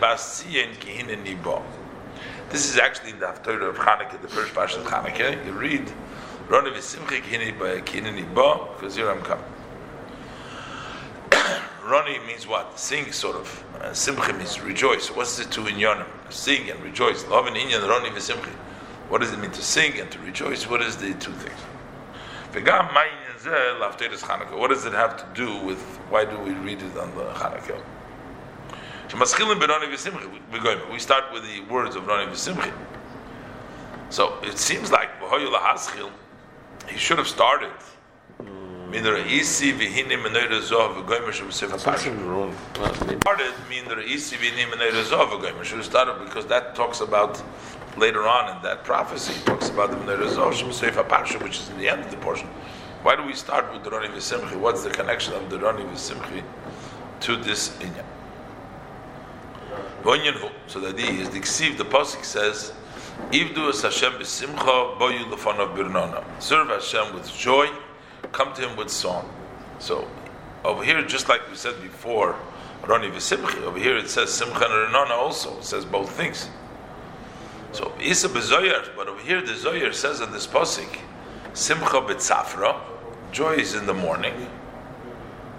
This is actually in the Haftarah of Hanukkah, the first part of Hanukkah. You read, Roni v'simcha kihine nibo, because here I'm coming. Roni means what? Sing, sort of. Uh, simcha means rejoice. What's it to inyanim? Sing and rejoice. Love and inyan, Roni v'simcha. What does it mean to sing and to rejoice? What is the two things? V'gam ma'inyan zeh lafteres Hanukkah. What does it have to do with, why do we read it on the Hanukkah? Shemaschilim beroni v'simcha. We start with the words of Roni v'simcha. So it seems like he should have started min reisi v'hine menayre zov v'goymer shem sefer parsha. Something wrong. Well, maybe- Started min reisi v'hine menayre zov v'goymer. Should have started because that talks about later on in that prophecy talks about the menayre zov shem sefer parsha, which is in the end of the portion. Why do we start with the Roni v'simchi? What's the connection of the Roni v'simchi to this inyan? So the idea is the ksiv, the pasuk says, "Ivdu es Hashem b'simcha, boyu lefonav birnona." Serve Hashem with joy, come to Him with song. So over here, just like we said before, Roni v'simchi. Over here it says simcha and renona also. It says both things. So Isa b'zoyer, but over here the zoyer says in this pasuk, simcha b'tzafra, joy is in the morning.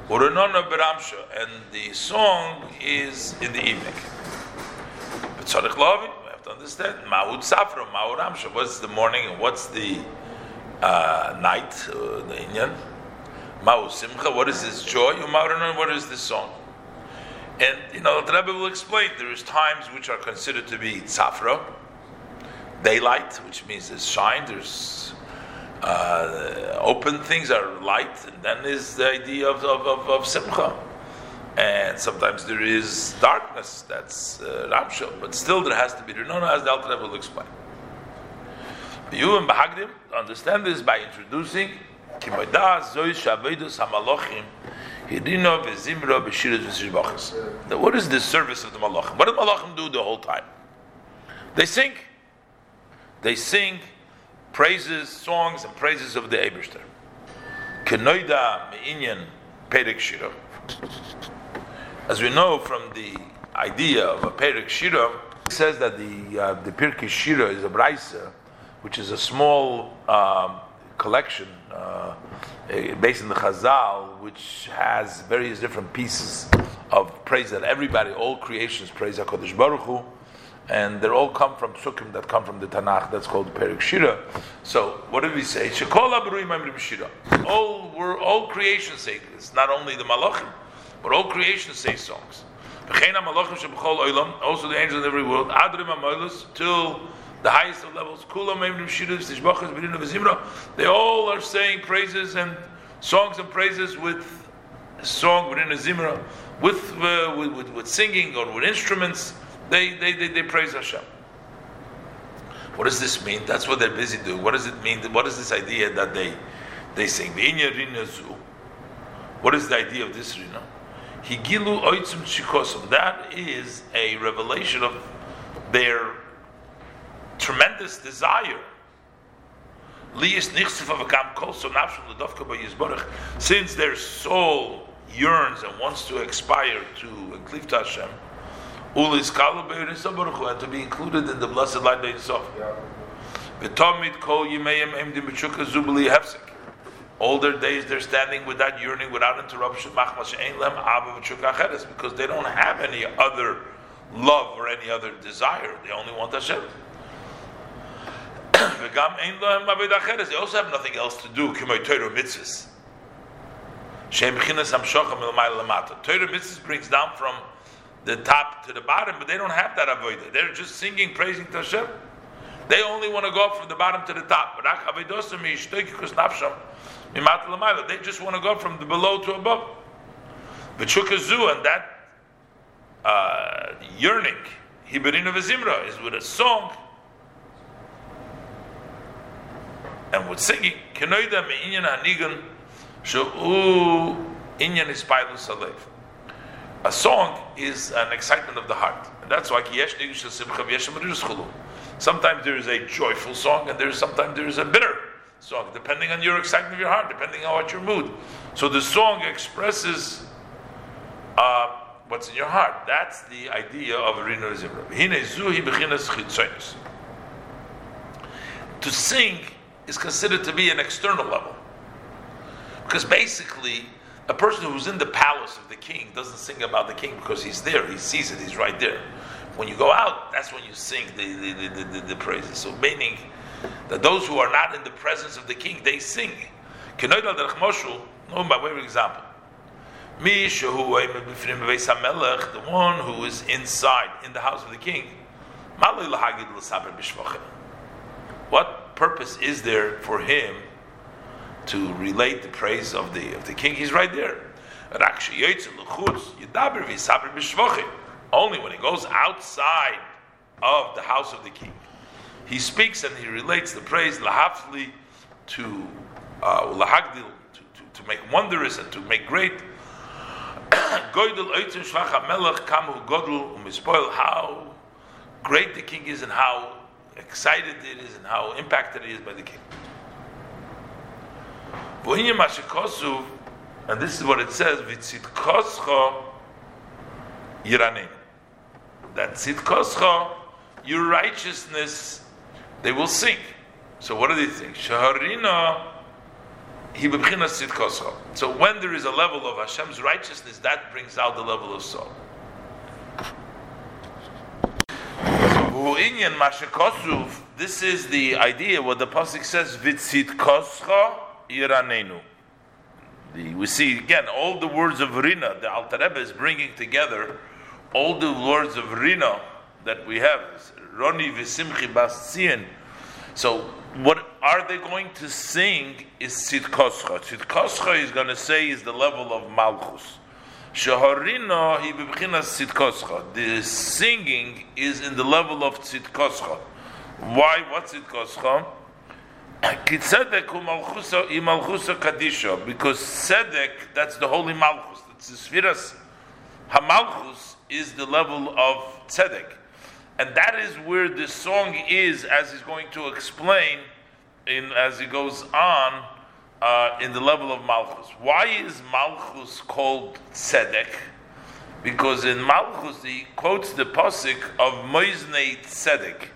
Urenona b'ramsha, and the song is in the evening. But tzarich lavi, we have to understand. Ma'ud safra, ma'ud ramsha. What's the morning and what's the uh, night, uh, the inyan? Ma'ud simcha, what is this joy? U'ma'urenon, what is this song? And, you know, the Rebbe will explain, there is times which are considered to be Safra, daylight, which means there's shine, there's uh, open things are light, and then is the idea of, of, of, of simcha. And sometimes there is darkness, that's uh, Ramsha, but still there has to be Rinona, as the Alter Rebbe will explain. You and Bahagdim understand this by introducing Kimoida Zoy Shavedus Hamalochim Hirino Vezimra Beshiras Vesishbachas. Now, What is the service of the Malachim? What do Malachim do the whole time? They sing. They sing praises, songs, and praises of the Eberster. Kenoida Me'inyan Perek Shira. As we know from the idea of a Perek Shira, it says that the uh, the Pirkei Shira is a brisa, which is a small um, collection uh, eh, based in the Chazal, which has various different pieces of praise that everybody, all creations praise Hakadosh Baruch Hu, and they all come from psukim that come from the Tanakh. That's called Perek Shira. So what did we say? All we're all creations say this. Not only the Malachim, but all creations say songs. Also the angels in every world. Adrim ha till the highest of levels. They all are saying praises and songs and praises with song within a zimra, with, uh, with, with with singing or with instruments. They, they, they, they praise Hashem. What does this mean? That's what they're busy doing. What does it mean? What is this idea that they they sing? What is the idea of this rina? Higilu oitzum shikosim. That is a revelation of their tremendous desire. Liyis nichsif avakam kol so nafshim ledovka b'yizborach. Since their soul yearns and wants to expire to cleave to Hashem, ulis kalu be'eris baruch Hu, and to be included in the blessed light of Yisov. V'tomid kol yimeyim emdim b'tshuka zubli hefsek. Their days they're standing without yearning, without interruption, because they don't have any other love or any other desire. They only want Hashem. They also have nothing else to do. Torah mitzvahs brings down from the top to the bottom, but they don't have that avodah. They're just singing, praising to Hashem. They only want to go up from the bottom to the top. They just want to go from the below to above. But V'chukazu and that uh, yearning, hiberino v'zimra, is with a song and with singing. Salev. A song is an excitement of the heart. And that's why kiyesh nigish simcha v'yeshem chulu. Sometimes there is a joyful song, and there's sometimes there is a bitter song, depending on your excitement of your heart, depending on what your mood. So the song expresses uh, what's in your heart. That's the idea of Rino Zimra. To sing is considered to be an external level. Because basically, a person who's in the palace of the king doesn't sing about the king because he's there, he sees it, he's right there. When you go out, that's when you sing the, the, the, the, the praises. So, meaning that those who are not in the presence of the king, they sing. by way of example. The one who is inside, in the house of the king, what purpose is there for him to relate the praise of the of the king? He's right there. Only when he goes outside of the house of the king, he speaks and he relates the praise lahafli to uh, lahagdil to, to, to make wondrous and to make great. How great the king is and how excited it is and how impacted it is by the king. And this is what it says, That tzidkoscha, your righteousness, they will sing. So what do they think? Shaharina, so when there is a level of Hashem's righteousness, that brings out the level of soul. This is the idea. What the pasuk says, "Vitzit koscha iranenu." We see again all the words of Rina. The Alter Rebbe is bringing together all the words of Rina that we have. Roni v'simchi bas So what are they going to sing is Tzidkoscha. Tzidkoscha is going to say is the level of Malchus. Shaharino hi bebchinas Tzidkoscha. The singing is in the level of Tzidkoscha. Why? What's Tzidkoscha? Kitzedek u'malchusa imalchusa kadisha. Because Tzedek, that's the holy Malchus. That's the Sfiras. Hamalchus is the level of Tzedek. And that is where the song is, as he's going to explain in, as he goes on uh, in the level of Malchus. Why is Malchus called Tzedek? Because in Malchus he quotes the pasuk of Moiznei Tzedek.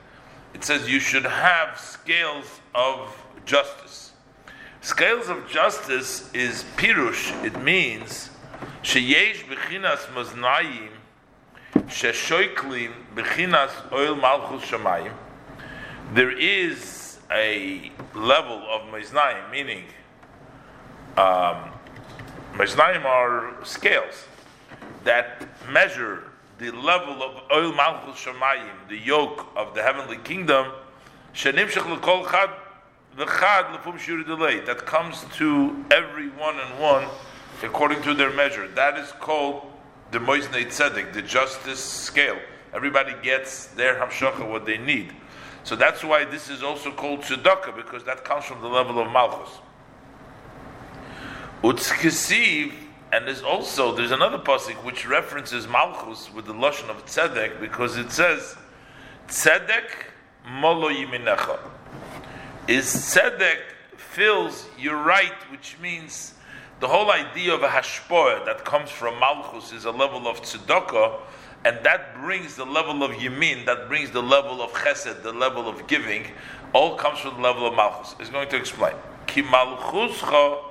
It says you should have scales of justice. Scales of justice is pirush. It means sheyesh bechinas maznayim bechinas oil malchus shamayim. There is a level of meznaim, meaning um, are scales that measure the level of oil malchus shamayim, the yoke of the heavenly kingdom. Shenimshach lekol chad v'chad lefum shuri delay that comes to every one and one according to their measure. That is called the Moisnei Tzedek, the justice scale. Everybody gets their Hamshacha, what they need. So that's why this is also called Tzedakah, because that comes from the level of Malchus. Utzkesiv, and there's also, there's another pasuk which references Malchus with the Lashon of Tzedek, because it says, Tzedek molo yiminecha. Is Tzedek fills your right, which means the whole idea of a hashpoah that comes from Malchus is a level of tzedakah, and that brings the level of yamin, that brings the level of chesed, the level of giving, all comes from the level of Malchus. He's going to explain. Ki Malchuscha,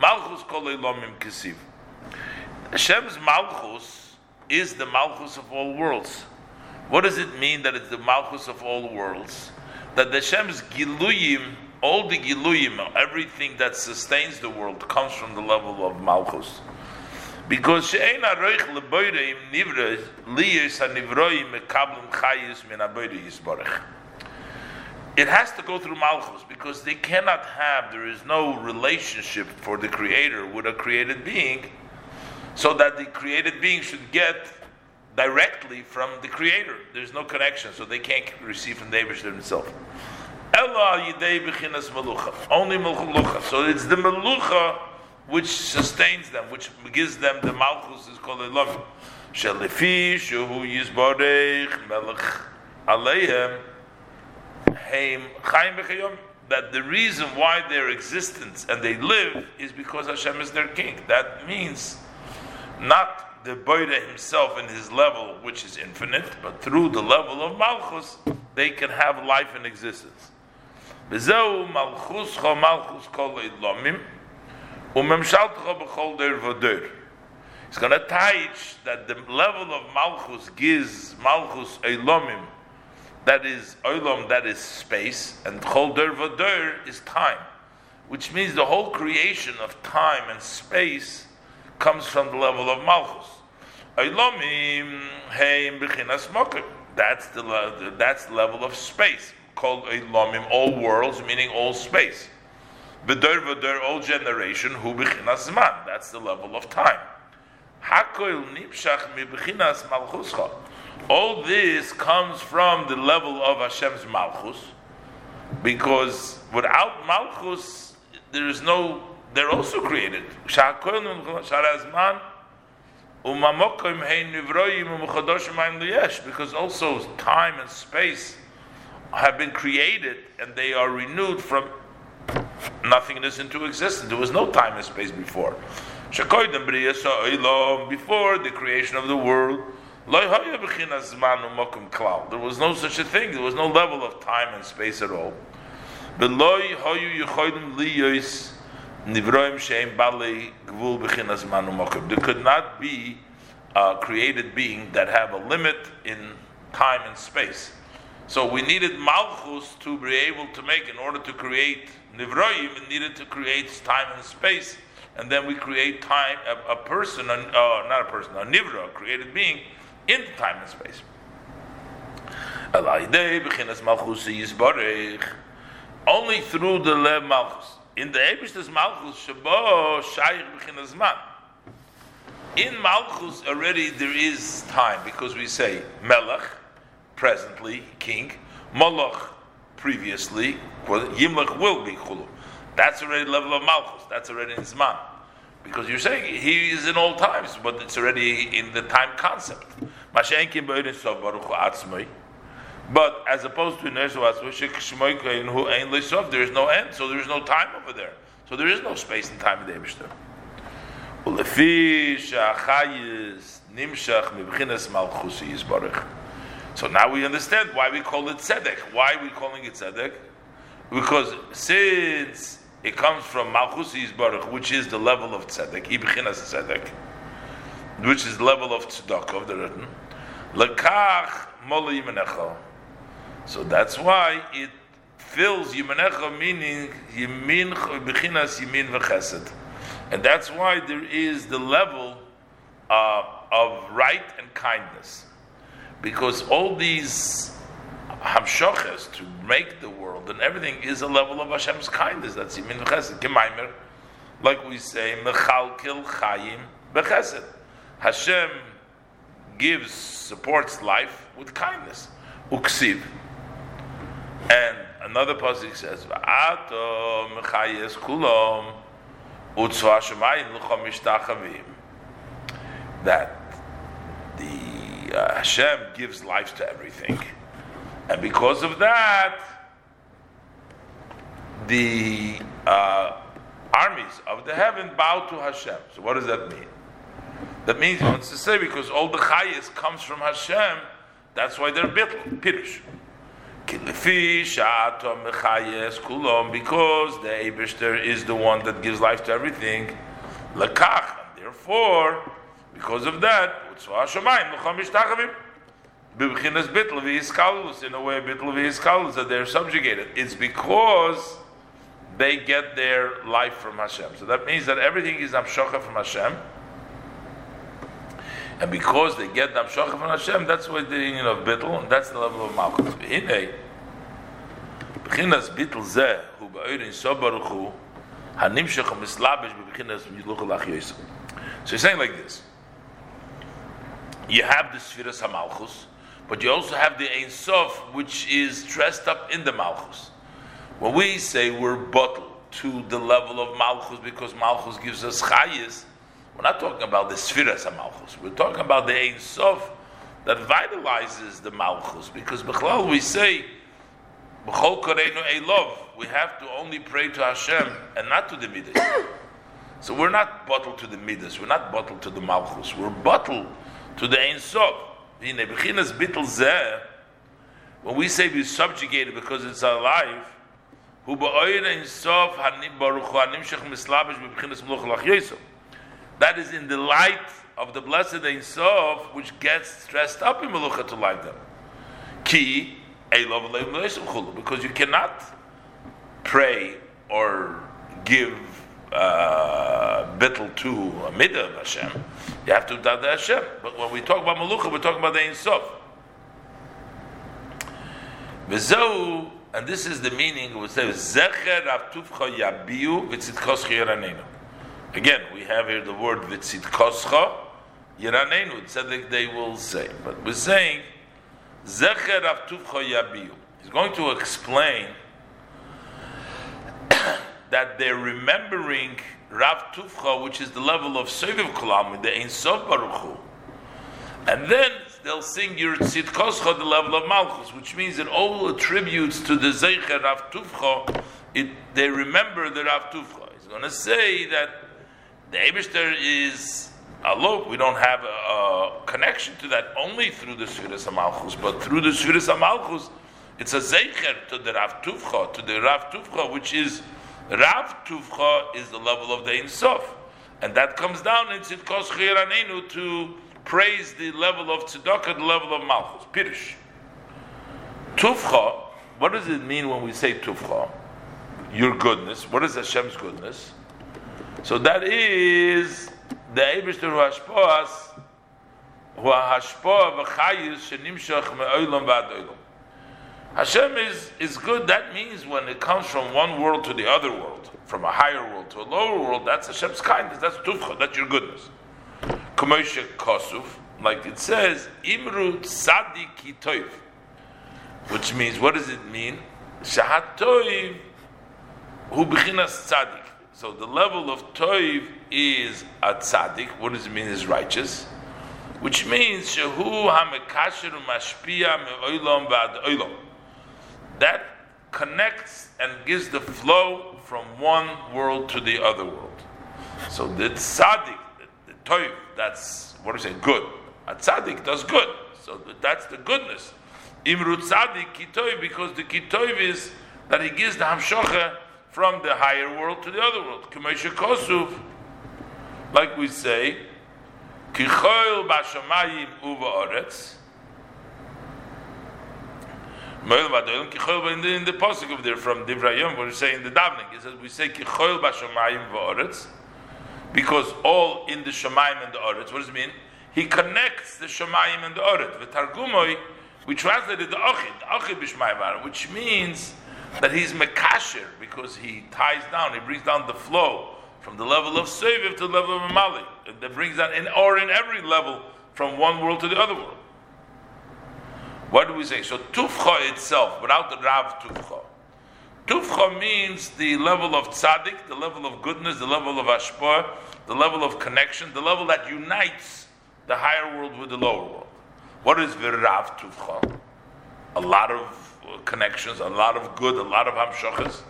Malchus kolelomim kisiv. Hashem's Malchus is the Malchus of all worlds. What does it mean that it's the Malchus of all worlds? That Hashem's Giluyim all the giluyim, everything that sustains the world, comes from the level of malchus. Because she'ein aroich leboireim nivres liyes hanivroim mekablim chayis min yisborech. It has to go through malchus because they cannot have. There is no relationship for the creator with a created being, so that the created being should get directly from the creator. There's no connection, so they can't receive from the himself. Only melucha. So it's the melucha which sustains them, which gives them the malchus is called love. Shelefi shehu yizbarech melech aleihem heim chaim b'chayom. That the reason why their existence and they live is because Hashem is their king. That means not the Boida himself in his level, which is infinite, but through the level of Malchus, they can have life and existence. Malchus cho Malchus kol idlomim, umemshaltcho b'chol der v'der. He's going to teach that the level of Malchus gives Malchus Eilomim, that is Olam, that is space, and Chol Der V'der is time, which means the whole creation of time and space comes from the level of Malchus. Eilomim Heim B'chinas Mokim. That's the that's the level of space called Eilomim, all worlds, meaning all space. V'der V'der, all generation, Hu B'chinas Zman. That's the level of time. Hakoil nipshach mi'b'chinas malchuscha. All this comes from the level of Hashem's Malchus, because without Malchus, there is no. They're also created. Because also time and space have been created and they are renewed from nothingness into existence. There was no time and space before. Before the creation of the world, there was no such a thing. There was no level of time and space at all. There could not be a created being that have a limit in time and space. So we needed Malchus to be able to make, in order to create Nivroim, we needed to create time and space and then we create time, a, a person, a, uh, not a person, a nivra, a created being, in time and space. Only through the lev malchus. In the Ebishter's malchus, shabo shayich b'chinas man. In malchus already there is time because we say melech, presently king, malach, previously, yimlech will be chulu. That's already level of malchus. That's already in zman. Because you're saying he is in all times, but it's already in the time concept. But as opposed to in there is no end, so there is no time over there. So there is no space and time in the Ebishter. So now we understand why we call it tzedek. Why are we calling it tzedek? Because since it comes from Malchus Yisbarach, which is the level of tzedek, Ibechinas tzedek, which is the level of tzedakah of the written. Lekach mola yimenecha. So that's why it fills yimenecha, meaning yimin bechinas yimin v'chesed, and that's why there is the level uh, of right and kindness, because all these hamshoches to make the world and everything is a level of Hashem's kindness. That's Yimin Chesed. Gemaimer, like we say, Mechalkil Chayim Bechesed. Hashem gives, supports life with kindness. Uksiv. And another pasuk says, "Va'ato mechayes kulom utzva shemayim l'chom mishtachavim." That the uh, Hashem gives life to everything. And because of that, the uh, armies of the heaven bow to Hashem. So what does that mean? That means he wants to say because all the chayas comes from Hashem, that's why they're bitl, pirush. Because the Abishter is the one that gives life to everything. Lakach, therefore, because of that, Bibchinas bitl v'iskalus, in a way bitl v'iskalus, that they're subjugated. It's because they get their life from Hashem. So that means that everything is amshocha from Hashem. And because they get the amshocha from Hashem, that's what the union of bitl, and that's the level of malchus. Bitl zeh, hu. So he's saying like this. You have the Sfiras HaMalchus, but you also have the Ein Sof, which is dressed up in the Malchus. When we say we're bottled to the level of Malchus because Malchus gives us Chayis, we're not talking about the Sfiras Malchus. We're talking about the Ein Sof that vitalizes the Malchus because Bechlal we say, B'chol Koreinu Elov, we have to only pray to Hashem and not to the Midas. So we're not bottled to the midas, we're not bottled to the malchus, we're bottled to the Ein Sof. When we say we're subjugated because it's alive, that is in the light of the blessed Ein Sof, which gets dressed up in Melucha to like them. Because you cannot pray or give uh, bittel to a midah of Hashem, you have to do the Hashem. But when we talk about Malucha, we're talking about the Ein Sof. V'zeu, and this is the meaning, we say, Zecher avtuvcha yabiu v'tzitkoscha yiranenu. Again, we have here the word v'tzitkoscha yiranenu, tzedek they will say. But we're saying, Zecher avtuvcha yabiu. He's going to explain that they're remembering Rav Tufcha, which is the level of Seviv Kolam, the Ein Sof Baruch. And then they'll sing your Tzidkoscha, the level of Malchus, which means it all attributes to the Zeicher Rav Tufcha. It, they remember the Rav Tufcha. He's going to say that the Eberster is alok. We don't have a, a, connection to that only through the Sfiras Malchus, but through the Sfiras Malchus, it's a Zeicher to the Rav Tufcha, to the Rav Tufcha, which is Rav Tuvcha is the level of the Ein Sof. And that comes down in Tzidkos Chiranenu to praise the level of Tzedakah, the level of Malchus. Pirish. Tuvcha, what does it mean when we say Tuvcha? Your goodness. What is Hashem's goodness? So that is the Ebershter who Hashpoas, who Hashpoa v'chayis shenimshach me'olam v'ad olam. Hashem is, is good. That means when it comes from one world to the other world, from a higher world to a lower world, that's Hashem's kindness. That's tufcha. That's your goodness. Kamosha kosuf, like it says, imru tzaddik toiv, which means what does it mean? Shahat toiv hu b'chinas tzaddik. So the level of toiv is a tzaddik. What does it mean? Is righteous. Which means shehu hamekasher mashpia me'olam ba'ad olam that connects and gives the flow from one world to the other world. So the tzaddik, the, the toiv, that's what you say, good. A tzaddik does good. So that's the goodness. Imru tzaddik kitoiv, because the kitoiv is that he gives the hamshocha from the higher world to the other world. Kamesha kosuf, like we say, kichoil bashamayim uva oretz, in the, posuk of there from Divrayim, we're saying the davening, it says we say kichoil b'shamayim v'oretz, because all in the shamayim and the oretz. What does it mean? He connects the shamayim and the oretz. The targumoi, we translated the ochid, the ochid b'shmayim which means that he's mekasher because he ties down, he brings down the flow from the level of seviv to the level of mali. That brings down in or in every level from one world to the other world. What do we say? So tufcha itself, without the rav tufcha. Tufcha means the level of tzaddik, the level of goodness, the level of ashpah, the level of connection, the level that unites the higher world with the lower world. What is virav tufcha? A lot of uh, connections, a lot of good, a lot of hamshachas.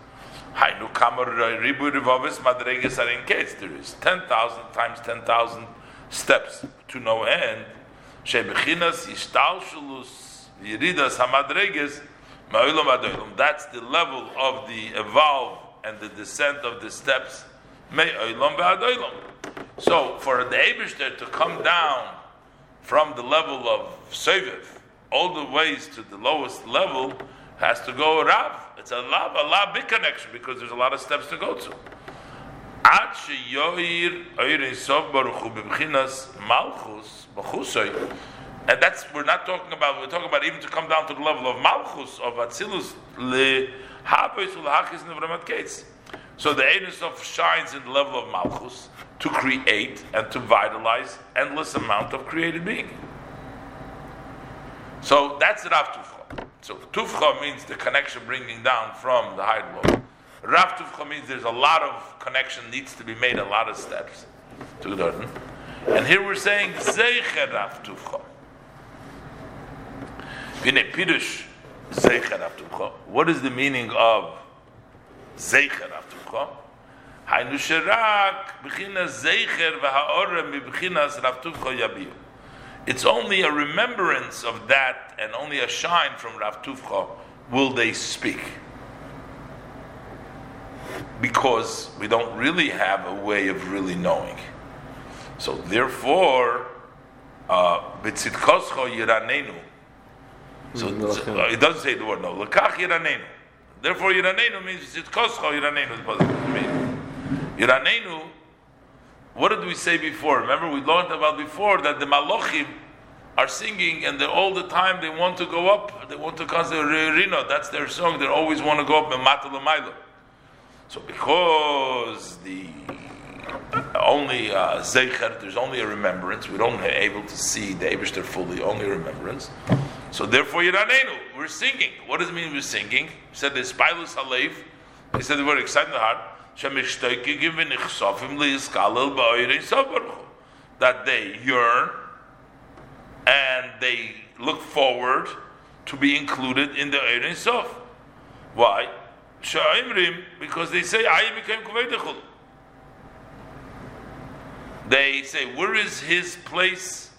Hainu kamar ribu rivavis madreges are in. There is 10,000 times 10,000 steps to no end. Yiridas Hamadreges, Ma'ilam Adoilam. That's the level of the evolve and the descent of the steps. So for the Abishter to come down from the level of Seviv all the ways to the lowest level has to go Rav. It's a lot, a lot big connection because there's a lot of steps to go to. Malchus b'chusay and that's we're not talking about. We're talking about even to come down to the level of malchus of atzilus habes ulhachis nevramat kates. So the Ein of shines in the level of malchus to create and to vitalize endless amount of created being. So that's Rav Tufcha. So Tufcha means the connection bringing down from the high level. Rav Tufcha means there's a lot of connection needs to be made, a lot of steps to learn. And here we're saying Zeicher Rav Tufcha. What is the meaning of Zeicher Avtucha? היינו שרק בחינת זכר והאורה מבחינת רב טובחו יביעו. It's only a remembrance of that and only a shine from Rav Tuvcha will they speak. Because we don't really have a way of really knowing. So therefore, uh, b'tzidkoscho yiranenu. so uh, it doesn't say the word no. Lekach yiranenu. Therefore, yiranenu means b'tzidkoscho yiranenu. Yiranenu what did we say before? Remember, we learned about before that the Malachim are singing and all the time they want to go up, they want to cause the Rino, that's their song, they always want to go up and So because the only uh, Zeicher, there's only a remembrance, we don't able to see the Abishter fully, only a remembrance. So therefore, Yiranenu, we're singing. What does it mean we're singing? He said the Spilus Halev, he said word excited in the heart that they yearn and they look forward to be included in the Eirin Sof. Why? Because they say, I became They say, where is his place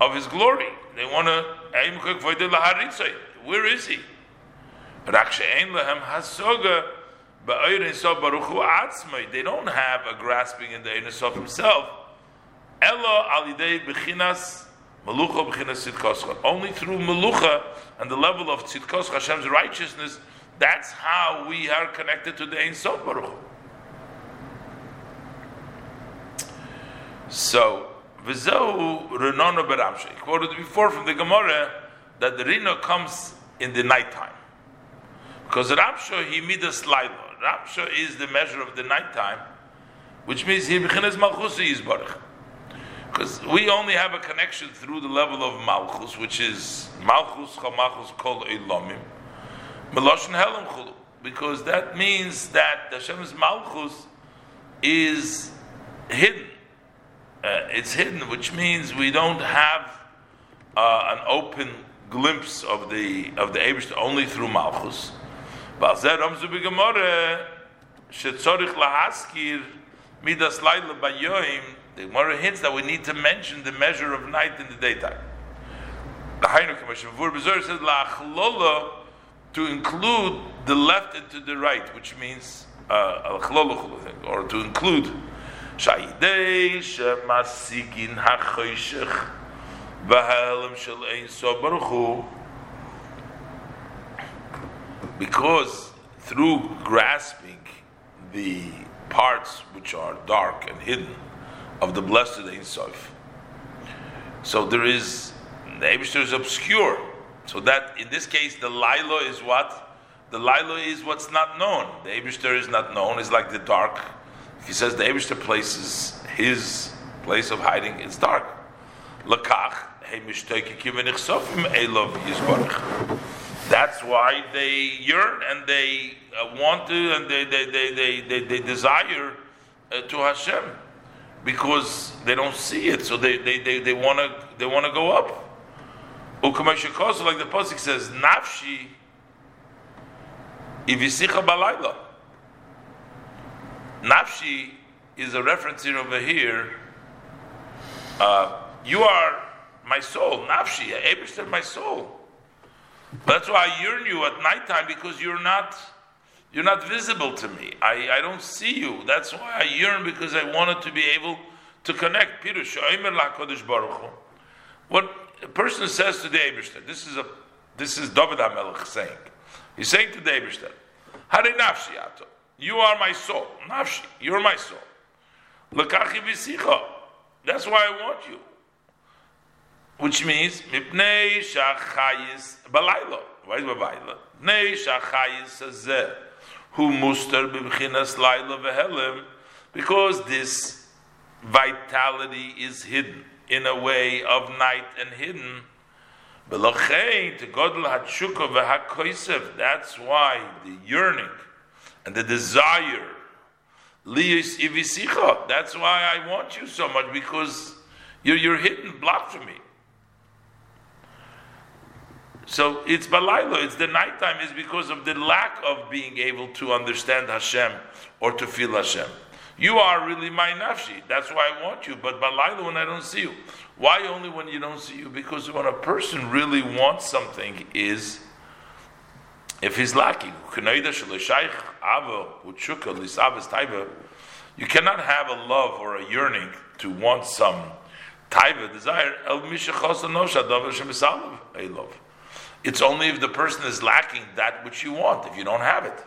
of his glory? They want to, where is he? They don't have a grasping in the Einis of himself. Only through melucha and the level of tzidkoscha, Hashem's righteousness, that's how we are connected to the Ein Sof Baruch So, Vizehu Renono Beramshe. Quoted before from the Gemara that the Rino comes in the nighttime. Because Rapsha, he midas laila. Rapsha is the measure of the nighttime, which means he bechinas malchus baruch. Because we only have a connection through the level of malchus, which is malchus chamachus kol elamim, meloshen helam chulu. Because that means that Hashem's malchus is hidden. Uh, it's hidden, which means we don't have uh, an open glimpse of the of the Abish only through malchus. The Gemara hints that we need to mention the measure of night in the daytime. The Hainu Commission, says, to include the left and to the right, which means, uh, or to include, Shemasigin HaChoshech V'Ha'elam Shel Ein So Baruch Hu because through grasping the parts which are dark and hidden of the blessed Ein Sof, so there is the Abishter is obscure. So that in this case, the Lilo is what? The Lilo is what's not known. The Abishter is not known. It's like the dark. He says the Abishter places his place of hiding, it's dark. That's why they yearn and they uh, want to and they, they, they, they, they, they desire uh, to Hashem because they don't see it, so they, they, they, they want to they want to go up. Ukamashikosu, like the pasuk says, nafshi ivisicha balayla. Nafshi is a reference here over here. Uh, you are my soul, nafshi. Abraham, my soul. That's why I yearn you at nighttime because you're not you're not visible to me. I, I don't see you. That's why I yearn because I wanted to be able to connect. What a person says to the Eberster, this is a this is David HaMelech saying. He's saying to the Eberster, Hare nafshi ato. You are my soul. Nafshi, you're my soul. Lakachi v'sicha. That's why I want you which means mipnei shachayis balaylo. Why is balaylo? Mipnei shachayis hazeh hu muster b'bchinas layla v'helem because this vitality is hidden in a way of night and hidden. That's why the yearning and the desire. That's why I want you so much because you're, you're hidden, blocked from me. So it's balaylo, it's the nighttime, is because of the lack of being able to understand Hashem or to feel Hashem. You are really my nafshi. That's why I want you. But balayla when I don't see you. Why only when you don't see you? Because when a person really wants something is if he's lacking. You cannot have a love or a yearning to want some taiva desire. It's only if the person is lacking that which you want, if you don't have it.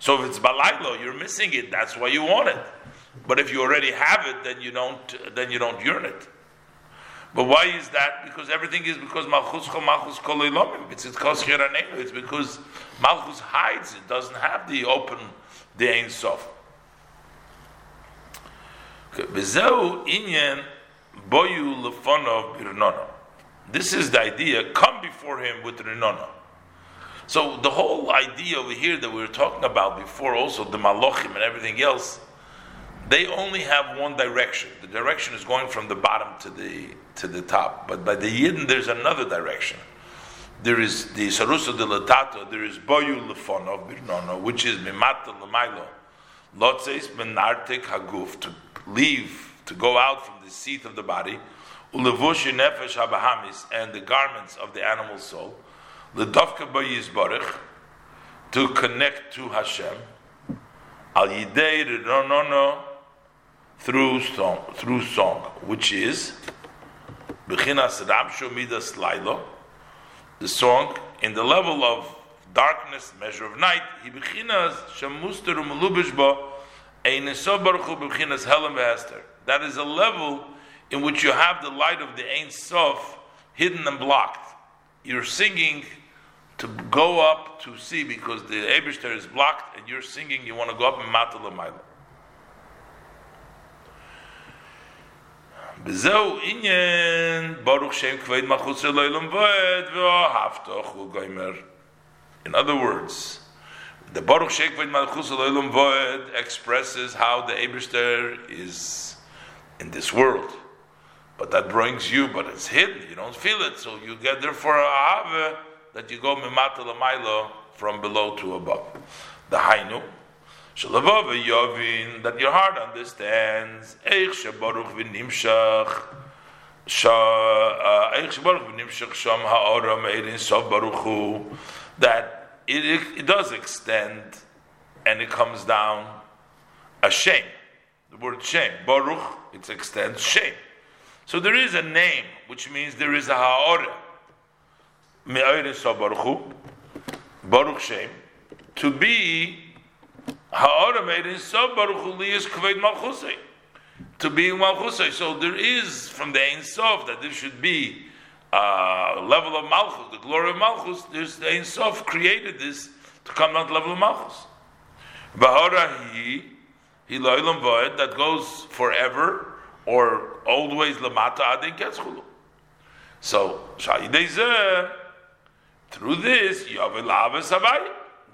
So if it's balaylo, you're missing it. That's why you want it. But if you already have it, then you don't. Then you don't yearn it. But why is that? Because everything is because malchus malchus kol It's It's because malchus hides. It doesn't have the open the ein sof. This is the idea. Come before him with rinona. So the whole idea over here that we were talking about before, also the malochim and everything else, they only have one direction. The direction is going from the bottom to the to the top. But by the yidden, there's another direction. There is the sarusa de latato. There is boyu lefono birnono, which is mimata lemailo. Lotzeis menartek haguf to leave to go out from the seat of the body. Ulevushi nefesh habahamis and the garments of the animal soul L'davka b'yizbarich, to connect to Hashem, al yidei no through song, through song, which is b'chinas ramshu midas lailo, the song in the level of darkness, measure of night. He b'chinas helam v'hester. That is a level in which you have the light of the Ein Sof hidden and blocked. You're singing to go up to see because the Abishter is blocked and you're singing, you want to go up and matal Machutz Eloilam Voed V'ohavtoch U'goymer. In other words, the Baruch Shem Kveid Machutz Eloilam Voed expresses how the Abishter is in this world. But that brings you, but it's hidden. You don't feel it, so you get there for a Ahave that you go mimata lamailo from below to above. The hainu yovin that your heart understands eich v'nimshach uh, eich v'nimshach sham sov that it, it, it does extend and it comes down a shame. The word shame, baruch, it extends shame. So there is a name, which means there is a ha'ora me'ayres baruch baruch shem, to be hu liyas kved malchusay, to be malchusay. So there is from the Ein Sof that there should be uh, a level of malchus, the glory of malchus. There's the Ein Sof created this to come down to level of malchus. Voed that goes forever or always lamata adin ketzchulu. So shayidei through this,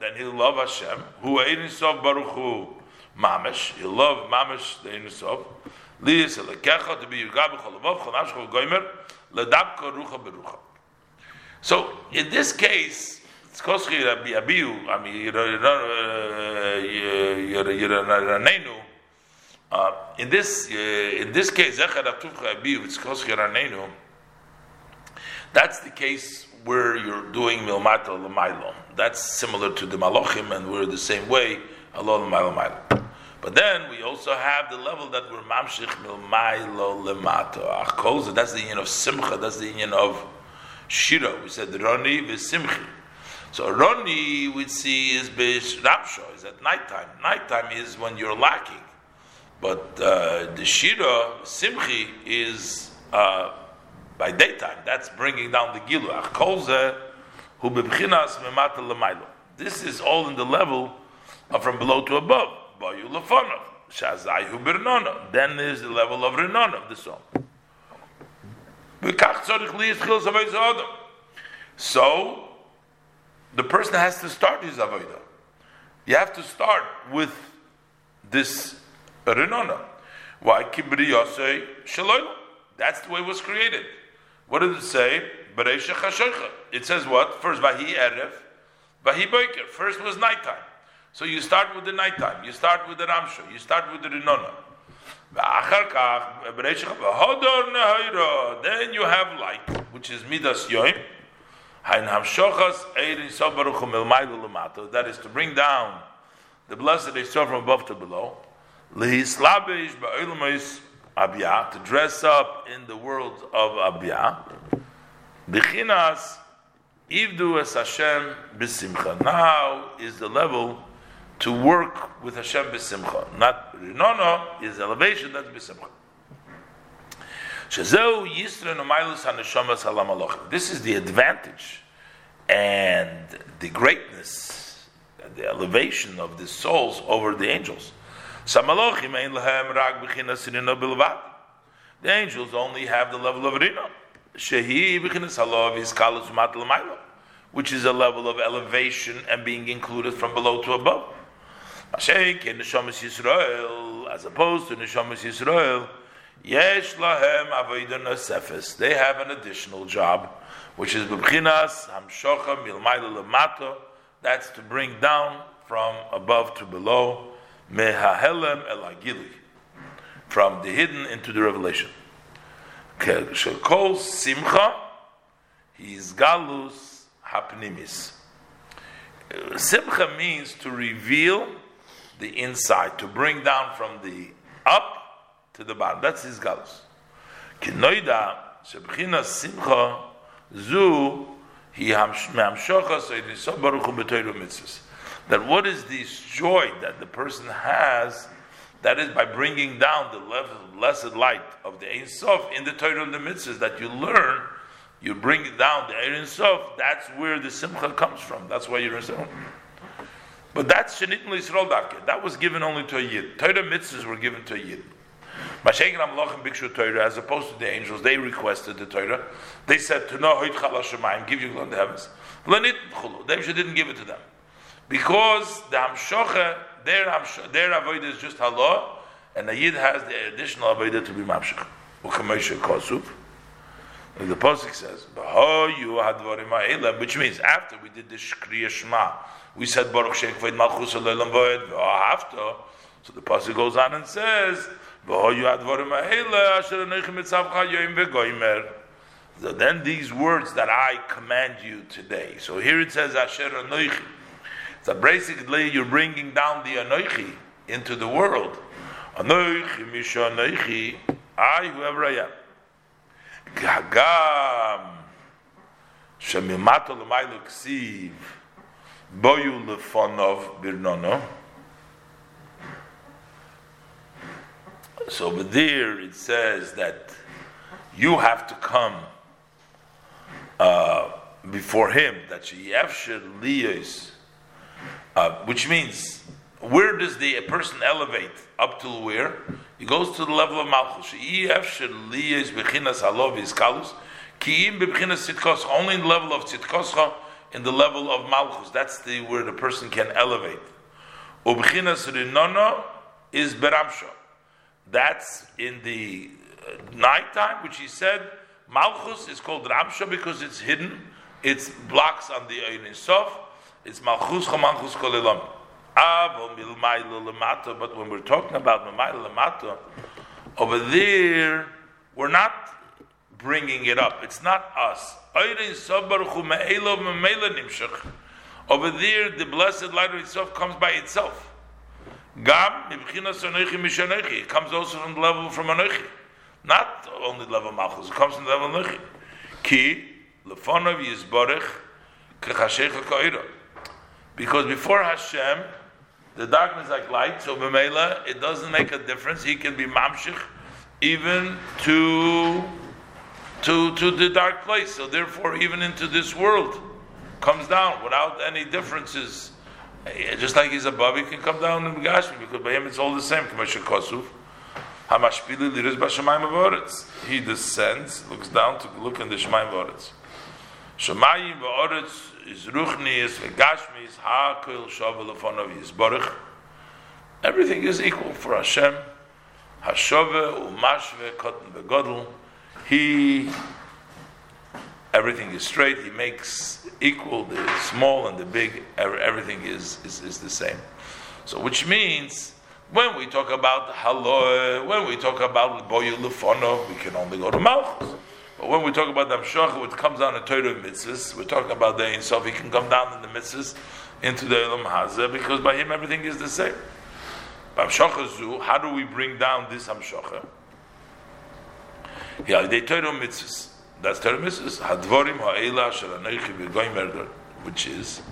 then he'll love Hashem. Who Sof Baruch Hu Mamish. He'll love Mamish the Sof. Liyas Elekecha to be Yugab Cholavov Chonashcho Goimer Ledabka Rucha Berucha. So in this case, it's Koski Rabbi Abiyu. I mean, Yiranenu. Uh, in this uh, in this case, Zechar Atuvcha Abiyu. It's Koski Ranenu. That's the case where you're doing milmata l'maylo. That's similar to the malochim, and we're the same way, Allah l'maylo But then we also have the level that we're mamshich milmaylo lemata. Achkoza, that's the union of simcha, that's the union of shira. We said roni v'simchi. So roni we see is bish rapsho, is at nighttime. Nighttime is when you're lacking. But uh, the shira, simchi, is uh, by daytime. That's bringing down the memata. This is all in the level of from below to above. Then there's the level of renona of the song. So the person has to start his avodah. You have to start with this renona. Why? That's the way it was created. What does it say? It says what? First, Vahi Erev, Vahi Boiker. First was nighttime. So you start with the nighttime, you start with the Ramsha, you start with the Rinona. Then you have light, which is Midas Yoim. That is to bring down the blessed Yisrael from above to below. To dress up in the world of Abiyah. Bechinas Ivdu es Hashem b'simcha. Now is the level to work with Hashem b'simcha. Not Rinono is elevation, that's b'simcha. Shezeu Yisra Nomailus HaNeshamas Halam This is the advantage and the greatness, the elevation of the souls over the angels. Samalochim ein lehem rag bilvad. The angels only have the level of rino. Shehi b'chinas halav is kalus mat which is a level of elevation and being included from below to above. Mashenk in Neshamas Yisrael, as opposed to Neshamas Yisrael, Yesh lahem avodah nosefes. They have an additional job, which is b'chinas hamshocha milmayla lemato. That's to bring down from above to below, mehahelem elagili, from the hidden into the revelation. Shekol simcha, his is galus hapnimis. Simcha means to reveal the inside, to bring down from the up to the bottom. That's his galus. Kinoida shebchina simcha zu he mehamshocha seidisah baruch hu mitzvahs. That what is this joy that the person has? That is by bringing down the level, blessed light of the Ein Sof in the Torah and the mitzvahs that you learn. You bring it down the Ein Sof. That's where the simcha comes from. That's why you're saying. But that's Shenit Yisrael That was given only to a Yid. Torah mitzvahs were given to a Yid. Mashiach Amlochim Bikshu Torah, as opposed to the angels, they requested the Torah. They said to know Hoit Chalashamayim, give you the heavens. Lenit. They didn't give it to them because the Hamshocha, their their avodah is just halal, and the Yid has the additional avodah to be mamshich. Ukamesha. The Pasuk says, which means after we did the Shkriya Shema, we said Baruch Sheikh Vaid Malchus After, so the Pasuk goes on and says, so then these words that I command you today. So here it says Asher Anoichi. So basically you're bringing down the Anoichi into the world. Anoichi Misha Anoichi. I, whoever I am. Gagam. Shemimato l'maylu ksiv. Boyu lefonov birnono. So over there it says that you have to come uh, before him, that Sheyefsher Liyos, uh, which means where does the person elevate up to where? He goes to the level of Malchus. Only in the level of Sitkoscha, in the level of Malchus. That's the where the person can elevate. Is Beramsha. That's in the uh, nighttime, which he said Malchus is called Ramsha because it's hidden. It's blocks on the Ein Sof. It's Malchus Chamalchus Kolelam. But when we're talking about Mimayla Lamata, over there, we're not bringing it up. It's not us. Over there, the blessed light of itself comes by itself. It comes also from the level from anoichi, not only the level of malchus. It comes from the level of anoichi. Ki lefonov yizborich kechashecha koira. Because before Hashem, the darkness like light. So b'meila, it doesn't make a difference. He can be mamshich even to to to the dark place. So therefore, even into this world comes down without any differences eh, just like he's above, he can come down in Gashmi because by him it's all the same. He descends, looks down to look in the Shemaim Voretz. Shemayim Voretz is Ruchni is Gashmi is Hakil Everything is equal for Hashem. Hashove Umashve Kotten Begodl. He everything is straight. He makes equal the small and the big. Everything is, is, is the same. So, which means when we talk about haloy, when we talk about boyu lefonov, we can only go to malchus. But when we talk about the Amshach, which comes down to Torah mitzvahs, we're talking about the Ein he can come down in the mitzvahs into the Elam Hazeh, because by him everything is the same. Amshacha how do we bring down this Amshacha? Yeah, they Torah mitzvahs. That's Torah mitzvahs. Hadvorim ha'ela shel anoichi v'goy which is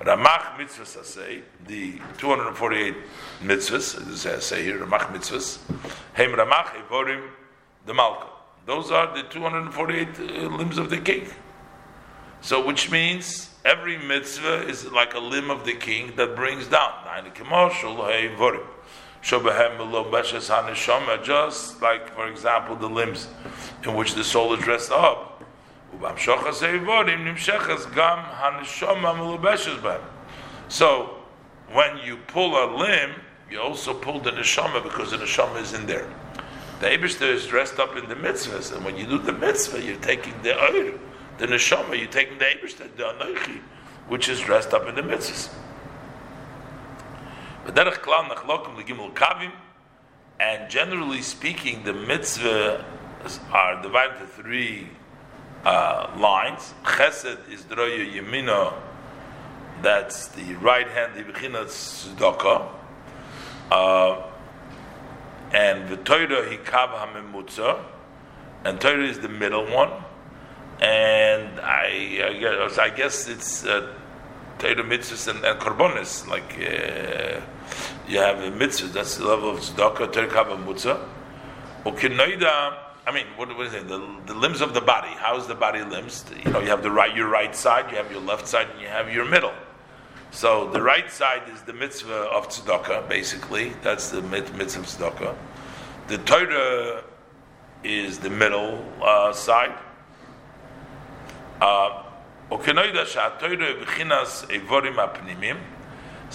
Ramach mitzvahs say the 248 mitzvahs, as I say here, Ramach mitzvahs, Heim Ramach Evorim the Malka. Those are the 248 uh, limbs of the king. So, which means every mitzvah is like a limb of the king that brings down. Just like, for example, the limbs in which the soul is dressed up. So, when you pull a limb, you also pull the neshama because the neshama is in there. The Abishter is dressed up in the mitzvahs, and when you do the mitzvah, you're taking the oir, the neshama, you're taking the Abishter, the anoichi, which is dressed up in the mitzvahs. And generally speaking, the mitzvah are divided into three uh, lines. Chesed is droya yemina, that's the right hand, the bechinat tzedakah. And the Torah hikav hamemutza, and Torah is the middle one, and I, I guess, I guess it's uh, Torah mitzvahs and, and like uh, you have a mitzvah, that's the level of tzedakah, Torah hikav hamemutza. Ukinoida, I mean, what, what is it? The, the limbs of the body. How is the body limbs? You know, you have the right, your right side, you have your left side, and you have your middle. So the right side is the mitzvah of tzedakah, basically. That's the mitzvah of tzedakah. The Torah is the middle uh, side. Uh, it's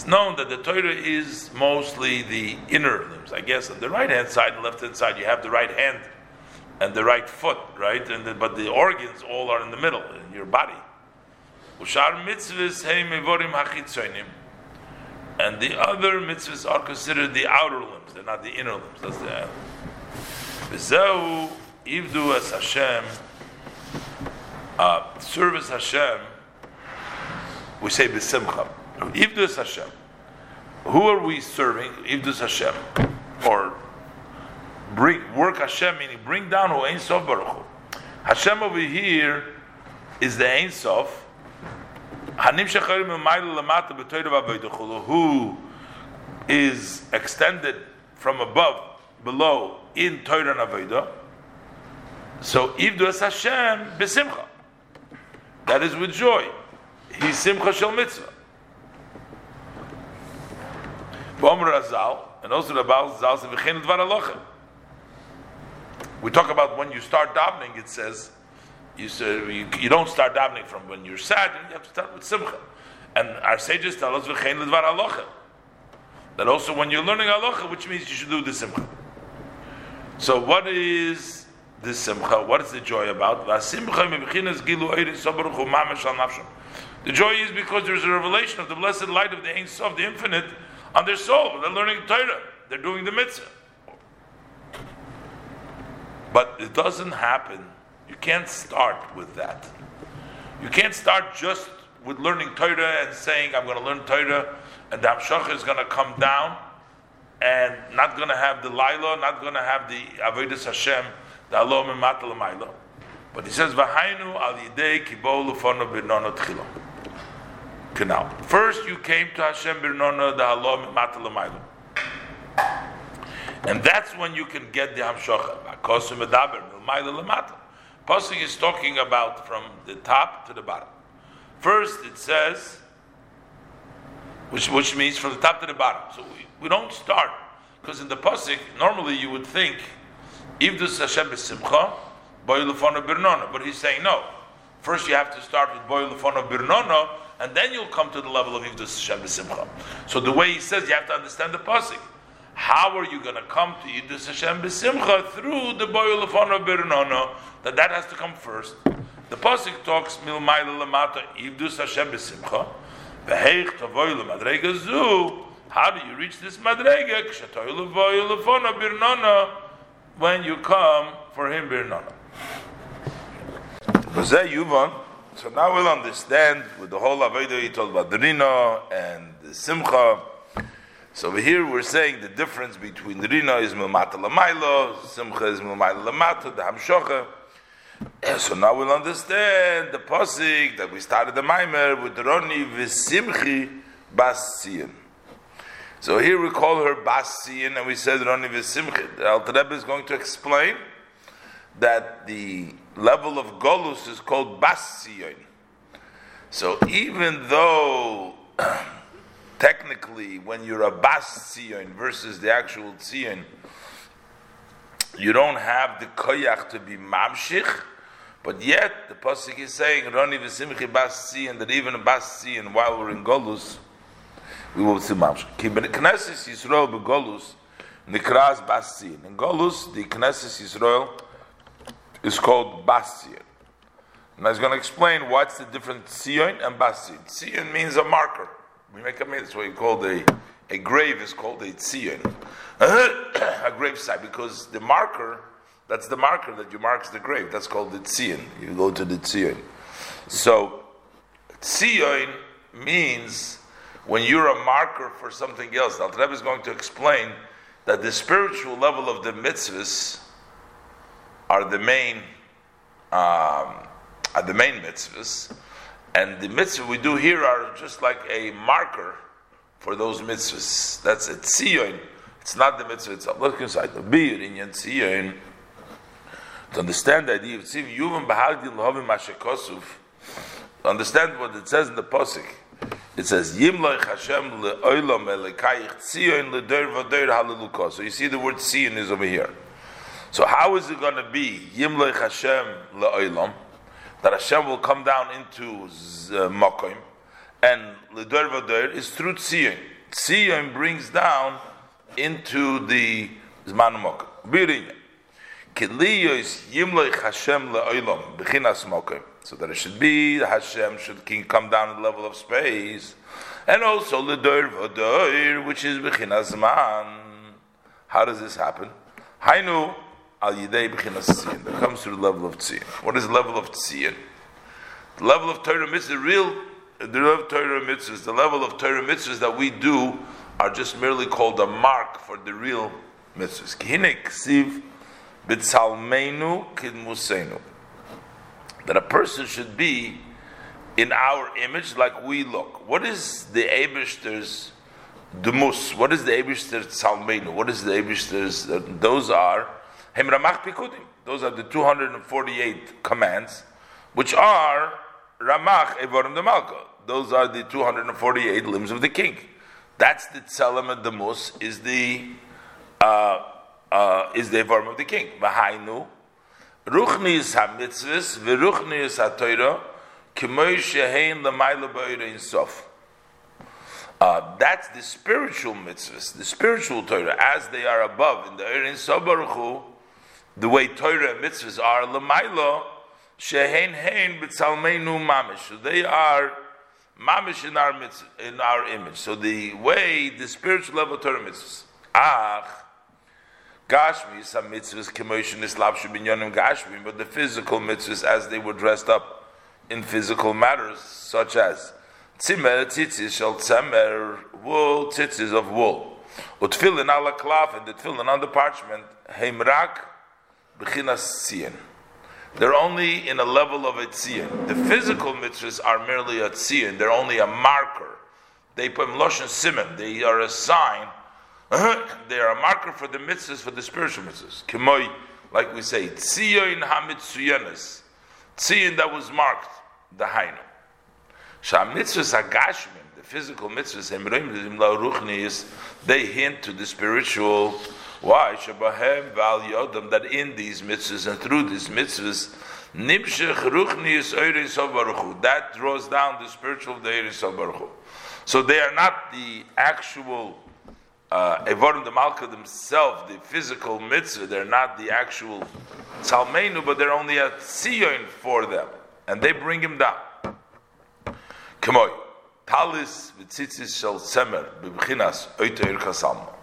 known that the Torah is mostly the inner limbs. I guess on the right hand side and left hand side, you have the right hand and the right foot, right? And the, but the organs all are in the middle, in your body. Ushar mitzvahs hey mevorim hachitzonim. And the other mitzvahs are considered the outer limbs, they're not the inner limbs. That's the V'zeu ivdu as Hashem, uh, service Hashem, we say b'simcha. Ivdu as Hashem. Who are we serving? Ivdu as Hashem. Or bring, work Hashem, meaning bring down who Ein Sof Baruch Hu. Hashem over here is the Ein Sof, who is extended from above, below, in Torah and. So, Ivdu es Hashem besimcha. That is with joy. He's simcha shel mitzvah. V'omer Azal, and also the Baal Zal, v'chein dvar alochem. We talk about when you start davening, it says, you, you, you, don't start davening from when you're sad, you have to start with simcha. And our sages tell us v'chein l'dvar. That also when you're learning alocha, which means you should do the simcha. So what is the simcha? What is the joy about? The joy is because there's a revelation of the blessed light of the Ein Sof, the infinite, on their soul. They're learning Torah. They're doing the mitzvah. But it doesn't happen you can't start with that. You can't start just with learning Torah and saying, I'm going to learn Torah, and the Hamshach is going to come down and not going to have the Laila, not going to have the Avodah Hashem, the Allah Mimatal But he says, Vahainu al yidei kibol ufono birnono tchilo. Canal. First, you came to Hashem birnono the Allah Mimatal And that's when you can get the Hamshach. Kosu medaber, milmaila lemata. Pasuk is talking about from the top to the bottom. First, it says, which, which means from the top to the bottom. So we, we don't start, because in the Pasuk, normally you would think, Ivdus Hashem b'simcha, boy birnona. But he's saying no. First, you have to start with boy birnona, and then you'll come to the level of Ivdus Hashem b'simcha. So the way he says, you have to understand the Pasuk. How are you going to come to Yidus Hashem b'simcha through the boil of honor birnono? That that has to come first, The pasuk talks milmayla lamata ivdus Hashem b'simcha v'heich tavoy lemadrega zu. How do you reach this madrega? Kshatoy levoy lefona birnona when you come for him birnona. So now we'll understand with the whole Avodah he told about the Rina and the Simcha. So over here we're saying the difference between Rina is Milmata Lamailo, Simcha is Milmata Lamata, the Hamshocha. So now we'll understand the posik that we started the Maimer with Roni V'Simchi Bas So here we call her Bas and we said Roni V'Simchi. The Alter Rebbe is going to explain that the level of Golus is called Bas So even though technically when you're a Bas versus the actual Tzion, you don't have the koyach to be mamshich, but yet the pasuk is saying Roni v'simchi bas and that even a bas and while we're in golus, we will see mamshich. Ki Knesset Yisrael begolus nikras bas In golus, the Knesset Yisrael is called bas And I was going to explain what's the difference Tzion and bas Tzion means a marker. We make a that's what you call a a grave is called a tzion, a grave site, because the marker, that's the marker that you marks the grave. That's called the tzion. You go to the tzion. So, tzion means when you're a marker for something else. Al Rebbe is going to explain that the spiritual level of the mitzvahs are the main, um, are the main mitzvahs, and the mitzvah we do here are just like a marker for those mitzvahs. That's a tzion. It's not the mitzvah itself. Look inside the beer in yan tzion. To understand the idea of tzion, yuvim b'hagdil l'hovim mashekosuf. To understand what it says in the posik. It says Yimloich Hashem le'olam elekayich tzion le'der v'der halilukos. So you see the word tzion is over here. So how is it going to be Yimloich Hashem le'olam that Hashem will come down into uh, Makom and Lidor Vador is through Tzion. Tzion brings down into the Zman Mokim. Birinya. Keliyos Yimloich Hashem Le'olam B'chinas Mokim. So that it should be, the Hashem should come down to the level of space. And also Lidor Vador, which is B'chinas Zman. How does this happen? Hainu al Yidei B'chinas Tzion. That comes to the level of Tzion. What is the level of Tzion? The level of Torah Mitzvah, real the level of Torah mitzvahs, the level of Torah mitzvahs that we do are just merely called a mark for the real mitzvahs. That a person should be in our image like we look. What is the Abishter's demus? What is the Abishter's salmenu? What is the Abishter's? Those are Pikudim. Those are the 248 commands, which are Ramach Evorim de Malka. Those are the 248 limbs of the king. That's the Tzelem the Mus is the uh, uh, is the Evorim of the king. V'hainu Ruchnis ha-mitzvahs v'ruchnis ha-toira k'moy shehein l'mayla ba'ira sof. Uh, that's the spiritual mitzvahs, the spiritual Torah, as they are above in the Erin Sobaruchu, the way Torah and mitzvahs are, l'mayla, Shehein hein b'tzalmeinu mamish. So they are mamish in our mitzvah, in our image. So the way the spiritual level of Torah mitzvahs. Ach, Gashmi, some mitzvahs kemotion islapshu binyonim gashmi, but the physical mitzvahs as they were dressed up in physical matters, such as tzimer tzitzis shel tzemer wool tzitzis of wool, utfilin ala klaf and the tefillin on the parchment heimrak b'chinas. They're only in a level of a tzion. The physical mitzvahs are merely a tzion. They're only a marker. They put loshen simon. They are a sign. they are a marker for the mitzvahs, for the spiritual mitzvahs. Kemoi, like we say, tzion that was marked, the hainu. Sham mitzvahs agashmim, the physical mitzvahs, emreim la ruchnis. they hint to the spiritual why? Shabahem val yodam that in these mitzvahs and through these mitzvahs, nimshech ruchnius baruchu. That draws down the spiritual of the Eiris baruchu. So they are not the actual uh, the Malka themselves, the physical mitzvah. They're not the actual Salmenu, but they're only a tzion for them. and they bring him down. Kemoi, talis v'tzitzis shel semer b'bchinas kasalmo.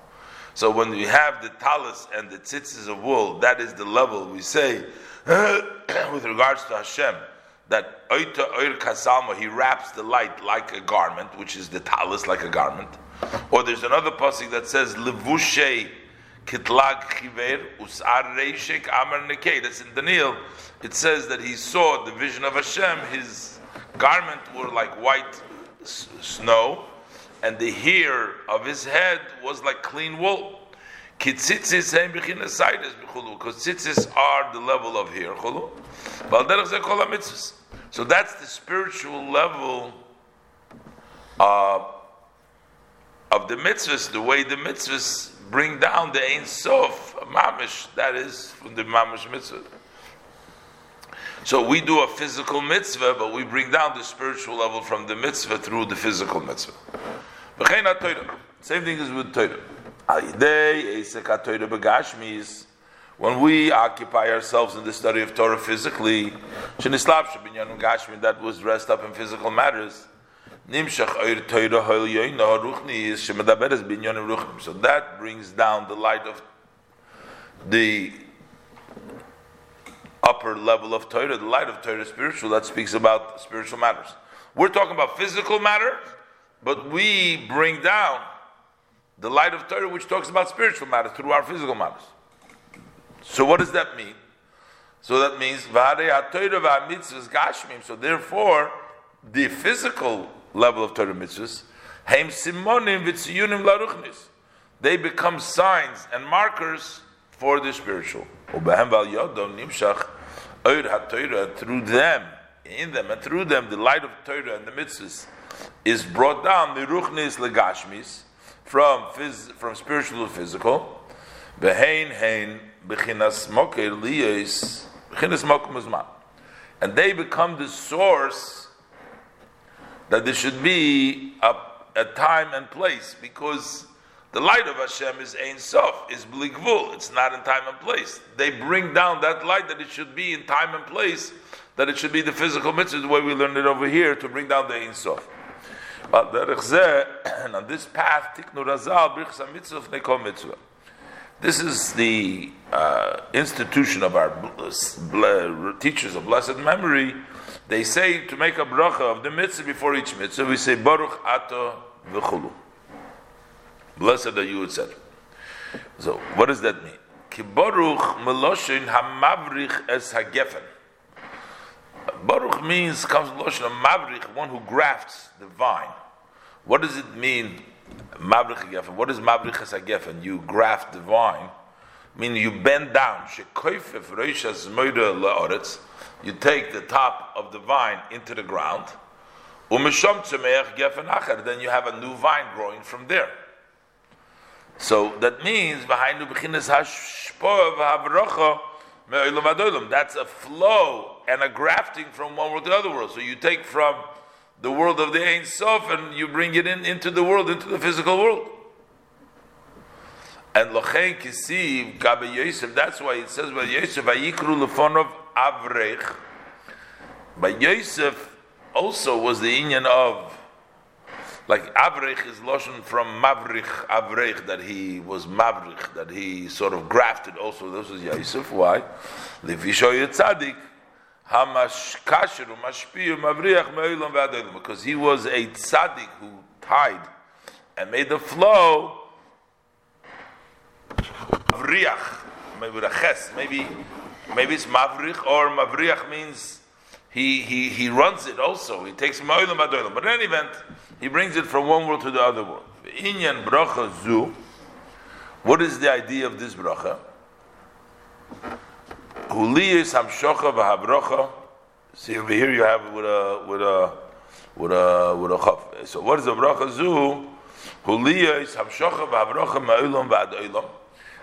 So when we have the talis and the tzitzis of wool, that is the level we say with regards to Hashem that oita oir kasalmo, he wraps the light like a garment, which is the talis like a garment. Or there's another passage that says levushe kitlag chiver usar reishek amar nekei. That's in Daniel. It says that he saw the vision of Hashem. His garment were like white snow, and the hair of his head was like clean wool. Because tzitzis are the level of hair. So that's the spiritual level uh, of the mitzvahs, the way the mitzvahs bring down the Ein Sof, mamish, that is from the mamish mitzvah. So we do a physical mitzvah, but we bring down the spiritual level from the mitzvah through the physical mitzvah. Same thing is with Torah. When we occupy ourselves in the study of Torah physically, that was dressed up in physical matters. So that brings down the light of the upper level of Torah, the light of Torah, spiritual, that speaks about spiritual matters. We're talking about physical matter, but we bring down the light of Torah, which talks about spiritual matters through our physical matters. So, what does that mean? So that means gashmim. So therefore, the physical level of Torah mitzvahs, heim simonim v'tziyunim laruchnis. They become signs and markers for the spiritual. Through them, in them and through them, the light of Torah and the mitzvahs is brought down, the ruchnis legashmis, from, phys- from spiritual to physical. Behein hein bechinas moker liyos. And they become the source that there should be a, a time and place because the light of Hashem is Ein Sof, is Bligvul. It's not in time and place. They bring down that light that it should be in time and place, that it should be the physical mitzvah, the way we learned it over here, to bring down the Ein Sof. But derech zeh, and on this path, tiknu razal brichsa mitzvah nekol mitzvah. This is the uh, institution of our teachers of blessed memory. They say to make a bracha of the mitzvah before each mitzvah, we say Baruch Ato V'chulu. Blessed are you, etc. So, what does that mean? Ki Baruch Meloshin Hamavrich Es Hagefen. Baruch means, comes from Loshin Mavrich, one who grafts the vine. What does it mean, Mavrich Hagefen? What is Mavrich Es Hagefen? You graft the vine, meaning you bend down. You take the top of the vine into the ground. Gefen. Then you have a new vine growing from there. So that means behind. That's a flow and a grafting from one world to the other world. So you take from the world of the Ein Sof and you bring it in into the world, into the physical world. And lochein kisiv gabe Yosef. That's why it says by Yosef vayikru lefonov avrech. But Yosef also was the union of like Avrich is lotion from Mavrich Avrich that he was Mavrich that he sort of grafted also. This was Yosef. Why? Levishoy Tzadik because he was a tzaddik who tied and made the flow Mavriach maybe with a ches maybe maybe it's Mavrich or Mavriach means he, he, he runs it also. He takes Ma'ilam V'Adolim. But in any event, he brings it from one world to the other world. Inyan bracha zu. What is the idea of this bracha? Huliyis hamshocha v'habrocha. See over here you have with a with a with a with a chaf. So what is the bracha zu? Huliyis hamshocha v'habrocha ma'ilam v'ad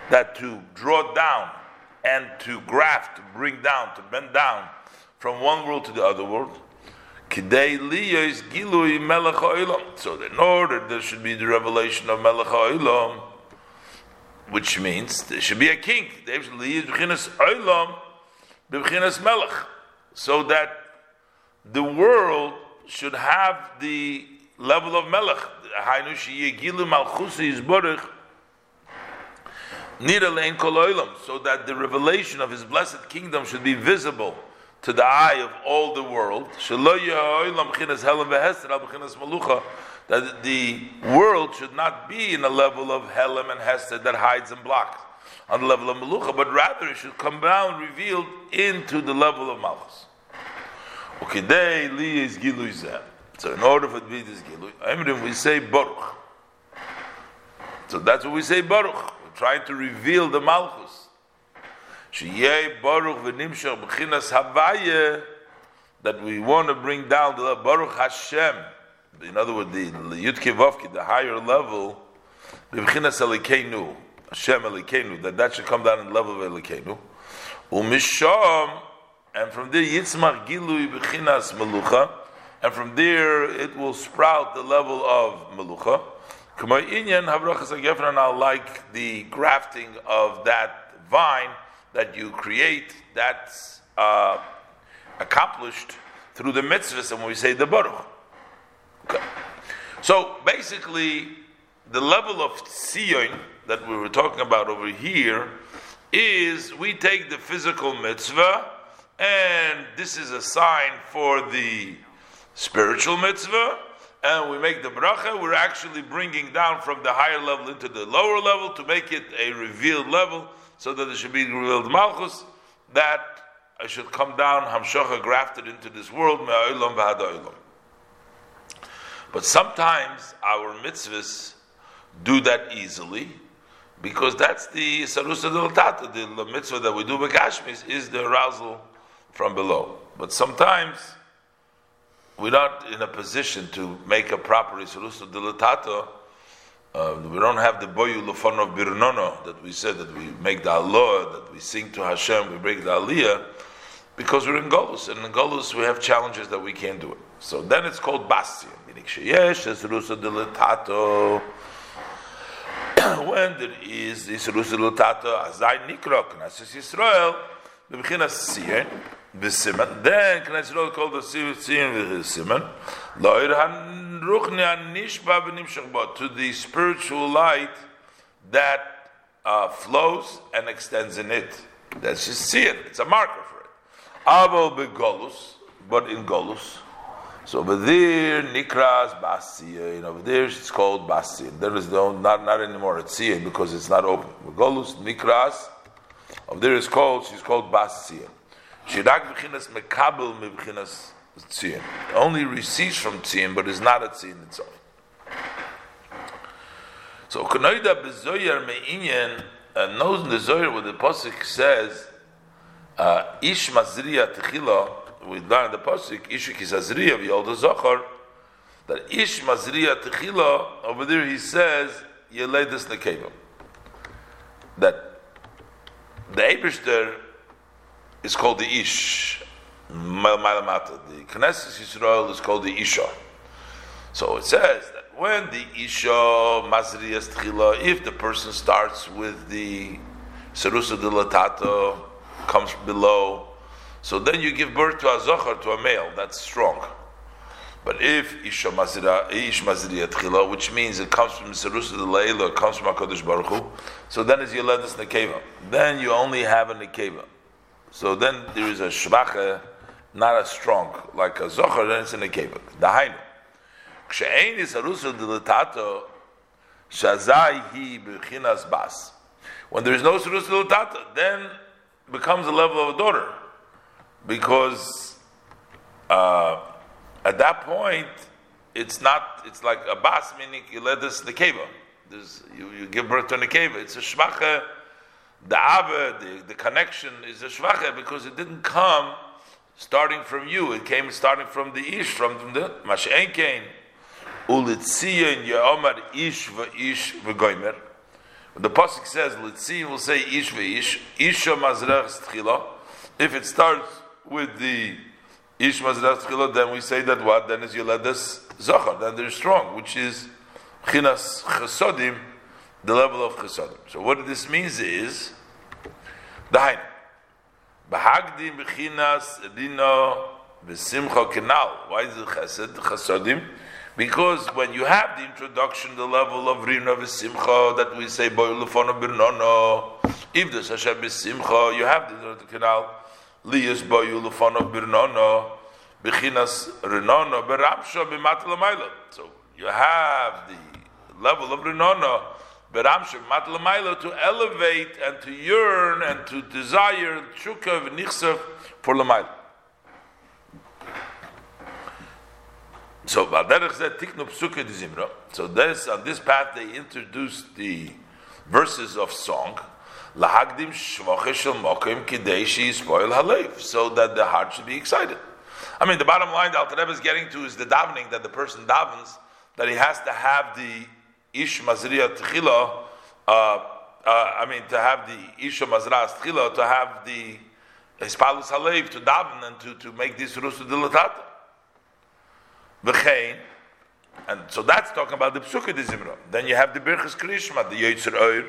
That to draw down and to graft, to bring down, to bend down from one world to the other world. Kidei liyos gilui melech ha'olam. So in order there should be the revelation of melech ha'olam, which means there should be a king. There should be olam, b'chinas melech. So that the world should have the level of melech. Hainu sheyegilu kol olam, so that the revelation of his blessed kingdom should be visible to the eye of all the world. That the world should not be in a level of Helem and Hester that hides and blocks on the level of Melucha, but rather it should come down revealed into the level of Malchus. Okay, li is Gilui So in order for it to be this Gilui, we say Baruch. So that's what we say Baruch. We're trying to reveal the Malchus. Shiyeh Baruch v'nimshach b'chinas Havaya that we want to bring down the Baruch Hashem. In other words, the Yud Kivavki, the higher level, b'chinas Elikenu, Hashem Elikenu, that that should come down in the level of Elikenu. Umisham, and from there Yitzmach Gilui b'chinas Melucha, and from there it will sprout the level of Melucha. K'may Inyan Havrachas Agefran, like the grafting of that vine that you create, that's uh, accomplished through the mitzvahs, and when we say the baruch. Okay. So basically, the level of tzion that we were talking about over here is we take the physical mitzvah, and this is a sign for the spiritual mitzvah, and we make the bracha, we're actually bringing down from the higher level into the lower level to make it a revealed level so that there should be revealed. Malchus, that I should come down, hamshocha grafted into this world, me'olam. But sometimes our mitzvahs do that easily, because that's the sarusa deltata, the mitzvah that we do bekashmis is the arousal from below. But sometimes we're not in a position to make a proper sarusa deltata uh, we don't have the boyu lufan of birnono that we said that we make the Allah, that we sing to Hashem, we break the aliyah, because we're in Golus, and in Golus we have challenges that we can't do it. So then it's called bastion, meaning sheyesh es rusa dilatato. When there is this rusa dilatato, azay nikro, knesses Yisrael, b'bchinas siyeh, b'siman, then knesses Yisrael called the siyeh v'siman, lo'ir han to the spiritual light that uh, flows and extends in it. That's just see it. It's a marker for it. Aval begolus, but in golus. So over there, nikras know, over there it's called basia. There is no not not anymore at tzia because it's not open. Begolus nikras. Over there is called. She's called basia. Shirak b'chinas mekabel mebchinas tzion. Only receives from tzion, but is not a tzion itself. So Kanoida bezoyer me'inyan uh, knows the Zohar where the pasuk says uh, ish mazriya techila. We learn the pasuk ish kisazriya v'yolda zachar that ish mazriya techila over there he says yeledus nekeva that the Eberster is called the ish Malamata. The Knesset Yisrael is called the Isha. So it says that when the Isha Mazriyas Tchila, if the person starts with the Sarusa Dilatata, comes below, so then you give birth to a Zohar, to a male, that's strong. But if Ish Mazriya Tchila, which means it comes from Sarusa Dilayla, it comes from HaKadosh Baruch Hu, so then it's Yeledus Nekeva. Then you only have a Nekeva. So then there is a Shvacha, not as strong like a zocher, then it's a. The hainu. Kshein is arusa dilatato shazai hi b'chinas bas. When there is no sarusa dilatato, then becomes a level of a daughter, because uh, at that point it's not. It's like a bas, meaning you let this nekeva. There's you, you give birth to a nekeva. It's a shvacha. The ave, the, the connection is a shvacha because it didn't come starting from you. It came starting from the ish, from the mashenkein. Ulitziyin yomar ish v'ish v'goymer. The pasuk says litziyin will say ish v'ish isha mazrech. If it starts with the ish stchila, then we say that what? Then is yoledes zachar. Then they're strong, which is chinas chesodim, the level of chesodim. So what this means is the hainu. Bahagdim b'chinas dino v'simcha kenal. Why is it chesed chasodim? Because when you have the introduction, the level of rina v'simcha that we say boy lefono birnono, if there's Hashem b'simcha, you have the canal liyas boy lefono birnono, b'chinas rinono beramsha b'mat So you have the level of rinono beramsha b'mat to elevate and to yearn and to desire tshuka v'nichsev for lamayla. So Psuke So this on this path they introduced the verses of song. Lahagdim Mokim Spoil so that the heart should be excited. I mean, the bottom line that Alter Rebbe is getting to is the davening that the person davens that he has to have the Ish Mazriya Tchila. Uh, uh, I mean, to have the Isha Mazras Tchila, to have the Hispalus Halev, to daven and to, to make this Rusu Dilatata. V'chein, and so that's talking about the Psukkah de Zimra. Then you have the Birchas Krishma, the Yetzer Oir,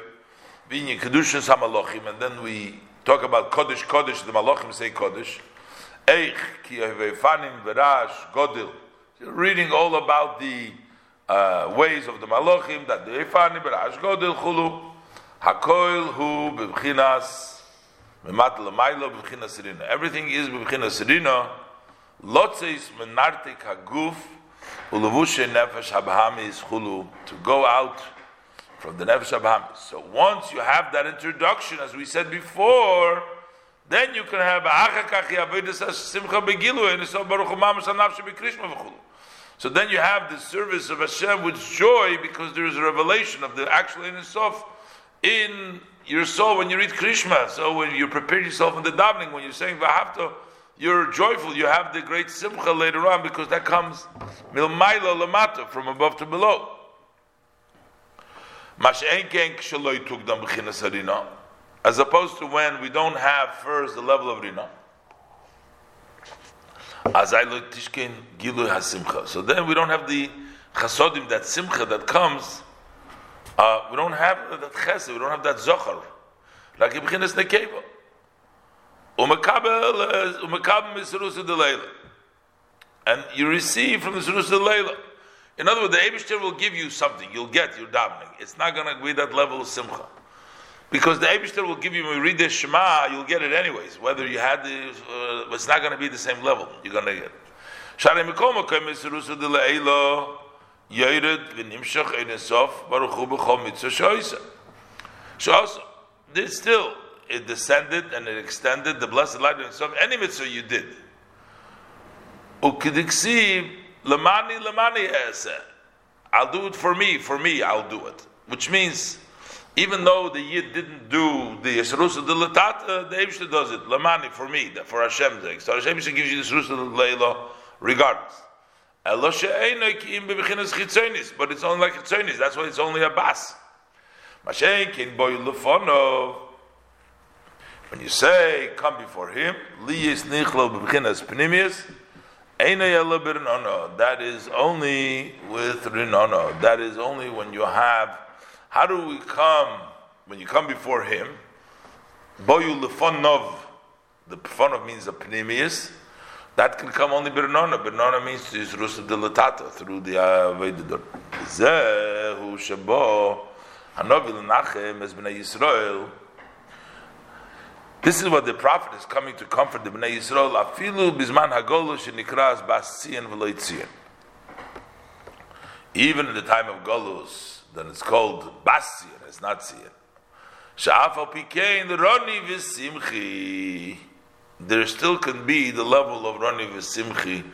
Vinyan Kedushas HaMalochim, and then we talk about Kodesh Kodesh, the Malachim say Kodesh. Eich, Ki Yevefanim Verash Godil. Reading all about the uh, ways of the Malachim, that the Yevefanim Verash Godil Chulu. Hakoil Hu Bebchinas Memat Lamailo Bebchinas Serina. Everything is Bebchinas Serina. Lotzeis menartik haguf ulevushe nefesh habahamis chulu to go out from the nefesh habahamis. So once you have that introduction, as we said before, then you can have so then you have the service of Hashem with joy because there is a revelation of the actual Sof in your soul when you read Krishma. So when you prepare yourself in the davening, when you're saying Vahavto, you're joyful, you have the great simcha later on because that comes milmaila lamata, from above to below. As opposed to when we don't have first the level of rina. So then we don't have the chasodim, that simcha that comes. Uh, we don't have that chesed, we don't have that zohar. Like ibchinas nekeva. Umakabel umakabel misrusa delayla, and you receive from the surusa delayla. In other words, the Eibushter will give you something. You'll get your davening. It's not going to be that level of simcha. Because the Eibushter will give you, when you read the Shema, you'll get it anyways. Whether you had the, uh, it's not going to be the same level. You're going to get it. So also, there's still, it descended and it extended the blessed light of any mitzvah you did. Lamani lamani I'll do it for me, for me, I'll do it. Which means, even though the Yid didn't do the Yisrusa de Latata, the Ebishter does it, lamani, for me, for Hashem's sake. So Hashem gives you the Yisrusa de Leila regardless. But it's only like chitzonis. That's why it's only a bas. When you say, come before him, liyis nichlo b'bchinas pnimius, that is only with rinono. That is only when you have. How do we come when you come before him? Boyu lefonov. The lefonov means the pnimius. That can come only birnona. Birnona means to delatata through the uh, avedidor. Zehu shabo hanovil nachem es bnei Yisrael. This is what the prophet is coming to comfort the Bnei Yisrael. Afilu bizman hagolu shenikras basian v'loitzian. Even in the time of Golus, then it's called Basian, it's not Sian. Sha'afal pikein roni v'simchi. There still can be the level of roni v'simchi,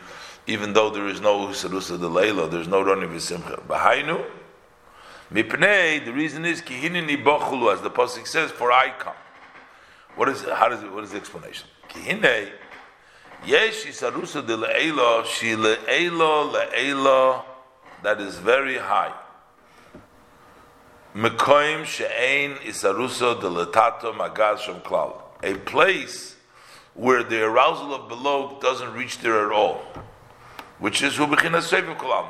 even though there is no Sarusa de Leila, there's no roni v'simcha. Bahainu, mipnei, the reason is kihinini bochulu, as the Pasuk says, for I come. What is how does it, what is the explanation? Kihine yesh isarusa de le'ela she le'ela le'ela that is very high. Mekoim she'ein isarusa de letato magaz shem klal. A place where the arousal of below doesn't reach there at all, which is hubechina sevu kolam.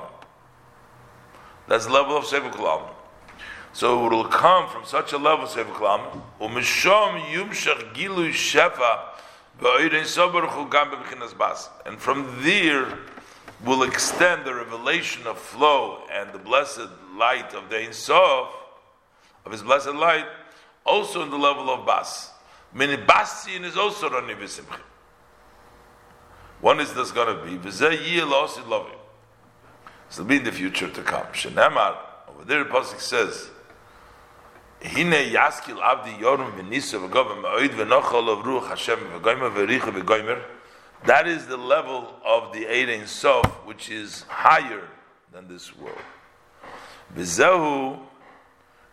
That's the level of kolam. So it will come from such a level, Sefer Klam, Umishom Yumshach Gilu Shefa And from there will extend the revelation of flow and the blessed light of the Ein Sof, of his blessed light, also in the level of Bas. Meaning Basian is also Rani V'Simcha. When is this going to be? V'zeh yiyeh losid lovim. So it'll be in the future to come. Shenemar, over there the Pasuk says, Of. That is the level of the Ein Sof, which is higher than this world. V'zehu,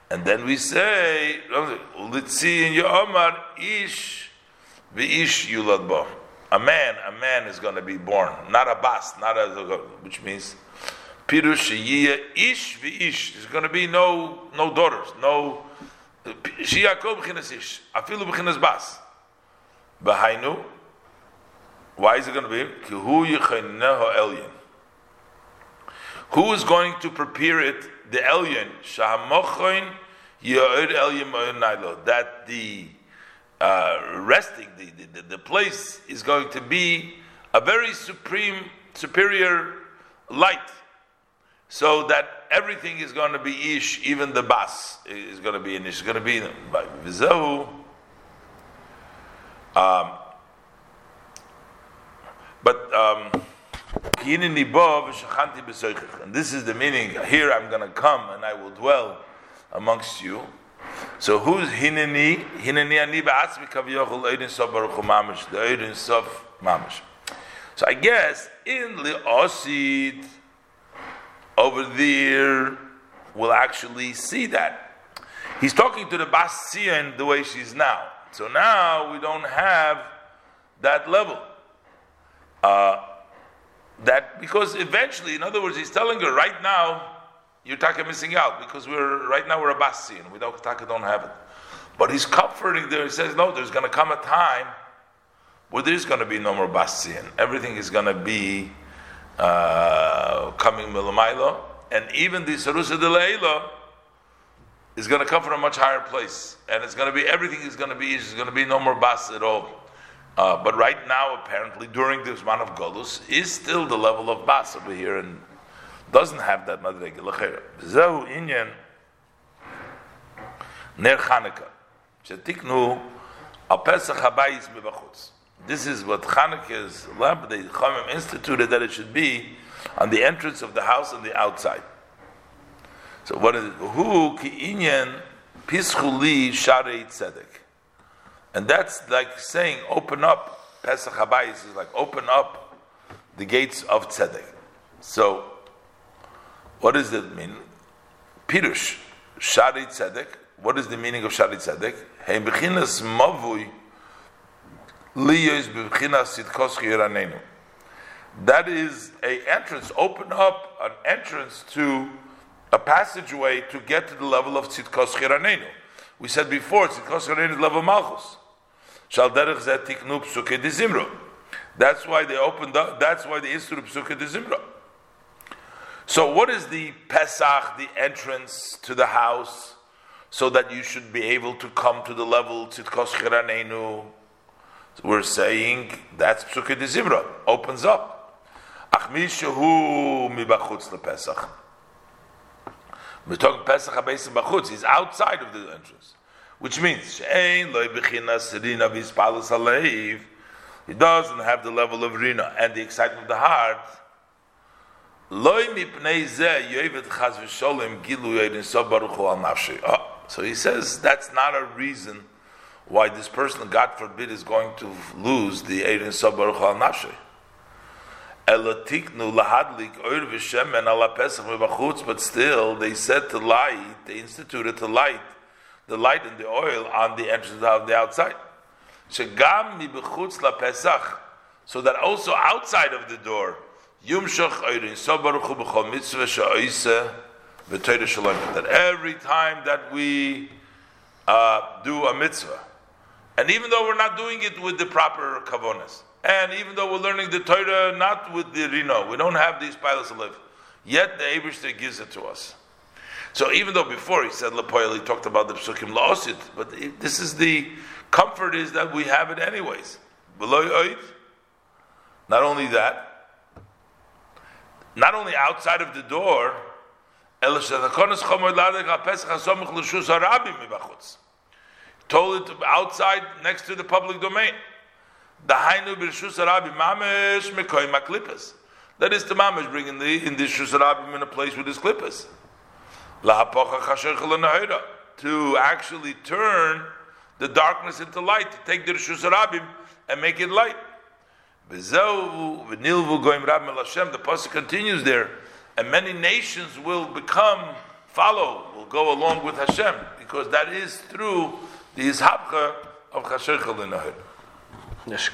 and then we say, Ulitzi in Yomar, ish v'ish yulad bo. A man, a man is going to be born, not a bas, not a, which means pirush ish v'ish. There's going to be no no daughters, no shiyakol b'chinas ish, afilu b'chinas bas. B'hainu, why is it going to be? Who is going to prepare it? The Elyon. That the uh, resting, the, the, the place is going to be a very supreme, superior light. So that everything is going to be ish, even the bas is going to be in ish. It's going to be by. Um, but um, and this is the meaning. Here I'm going to come and I will dwell amongst you. So who's hineni? Hineni ani ba'atzmi kavyochel oidin sof baruch mamish. The oidin sof mamish. So I guess in Li'osid, over there, we'll actually see that. He's talking to the Basian the way she's now. So now we don't have that level. Uh, that because eventually, in other words, he's telling her right now, you're taka missing out because we're right now we're a basi and we don't taka don't have it. But he's comforting there. He says, no, there's going to come a time where there's going to be no more basi and everything is going to be uh, coming milamailo, and even the sarusa de is going to come from a much higher place, and it's going to be everything is going to be. is going to be no more bas at all. Uh, but right now, apparently, during this man of Golus, is still the level of Bas over here and doesn't have that Madrege. Zehu Inyan Ner Chanukah. Shetiknu Al Pesach Habayis Mibachutz. This is what Chanukah's lab, the Chachamim instituted that it should be on the entrance of the house and the outside. So what is it? Who ki inyan pischuli sharei tzedek. And that's like saying, open up, Pesach Habayis is like, open up the gates of Tzedek. So, what does that mean? Pirush, Shari Tzedek. What is the meaning of Shari Tzedek? Hey, Mavui, Liyos Bechinas Sitkos Chiranenu. That is a entrance, open up an entrance to a passageway to get to the level of Tzidkos Chiranenu. We said before, Tzidkos Chiranenu is level Malchus. That's why they opened up, that's why they instituted psuke de zimra. So what is the Pesach, the entrance to the house, so that you should be able to come to the level tzidkos chiranenu? We're saying that's psuke de zimra, opens up. Achmishahu mibachutz lepesach. We're talking Pesach HaBeis Bachutz. He's outside of the entrance which means he doesn't have the level of rina and the excitement of the heart. Oh, so he says that's not a reason why this person, God forbid, is going to lose the Eirin Sabaruch al Nafshi. But still, they said to light, they instituted to light the light and the oil on the entrance of the outside. So that also outside of the door. That every time that we uh, do a mitzvah, and even though we're not doing it with the proper kavonas, and even though we're learning the Torah not with the rino, we don't have these pilots to live, yet the Abishter gives it to us. So even though before he said Lapoil, he talked about the psukim laosit, but this is the comfort is that we have it anyways. Not only that, not only outside of the door, Told it outside, next to the public domain. The hainu b'rshus ha-rabim mamesh mekoy maklipas. That is the mamash bringing the in the shus ha-rabim in a place with his chel To actually turn the darkness into light, to take the shus ha-rabim and make it light. The pasuk continues there, and many nations will become follow, will go along with Hashem, because that is through Die is habge auf gesuchelde nach. Das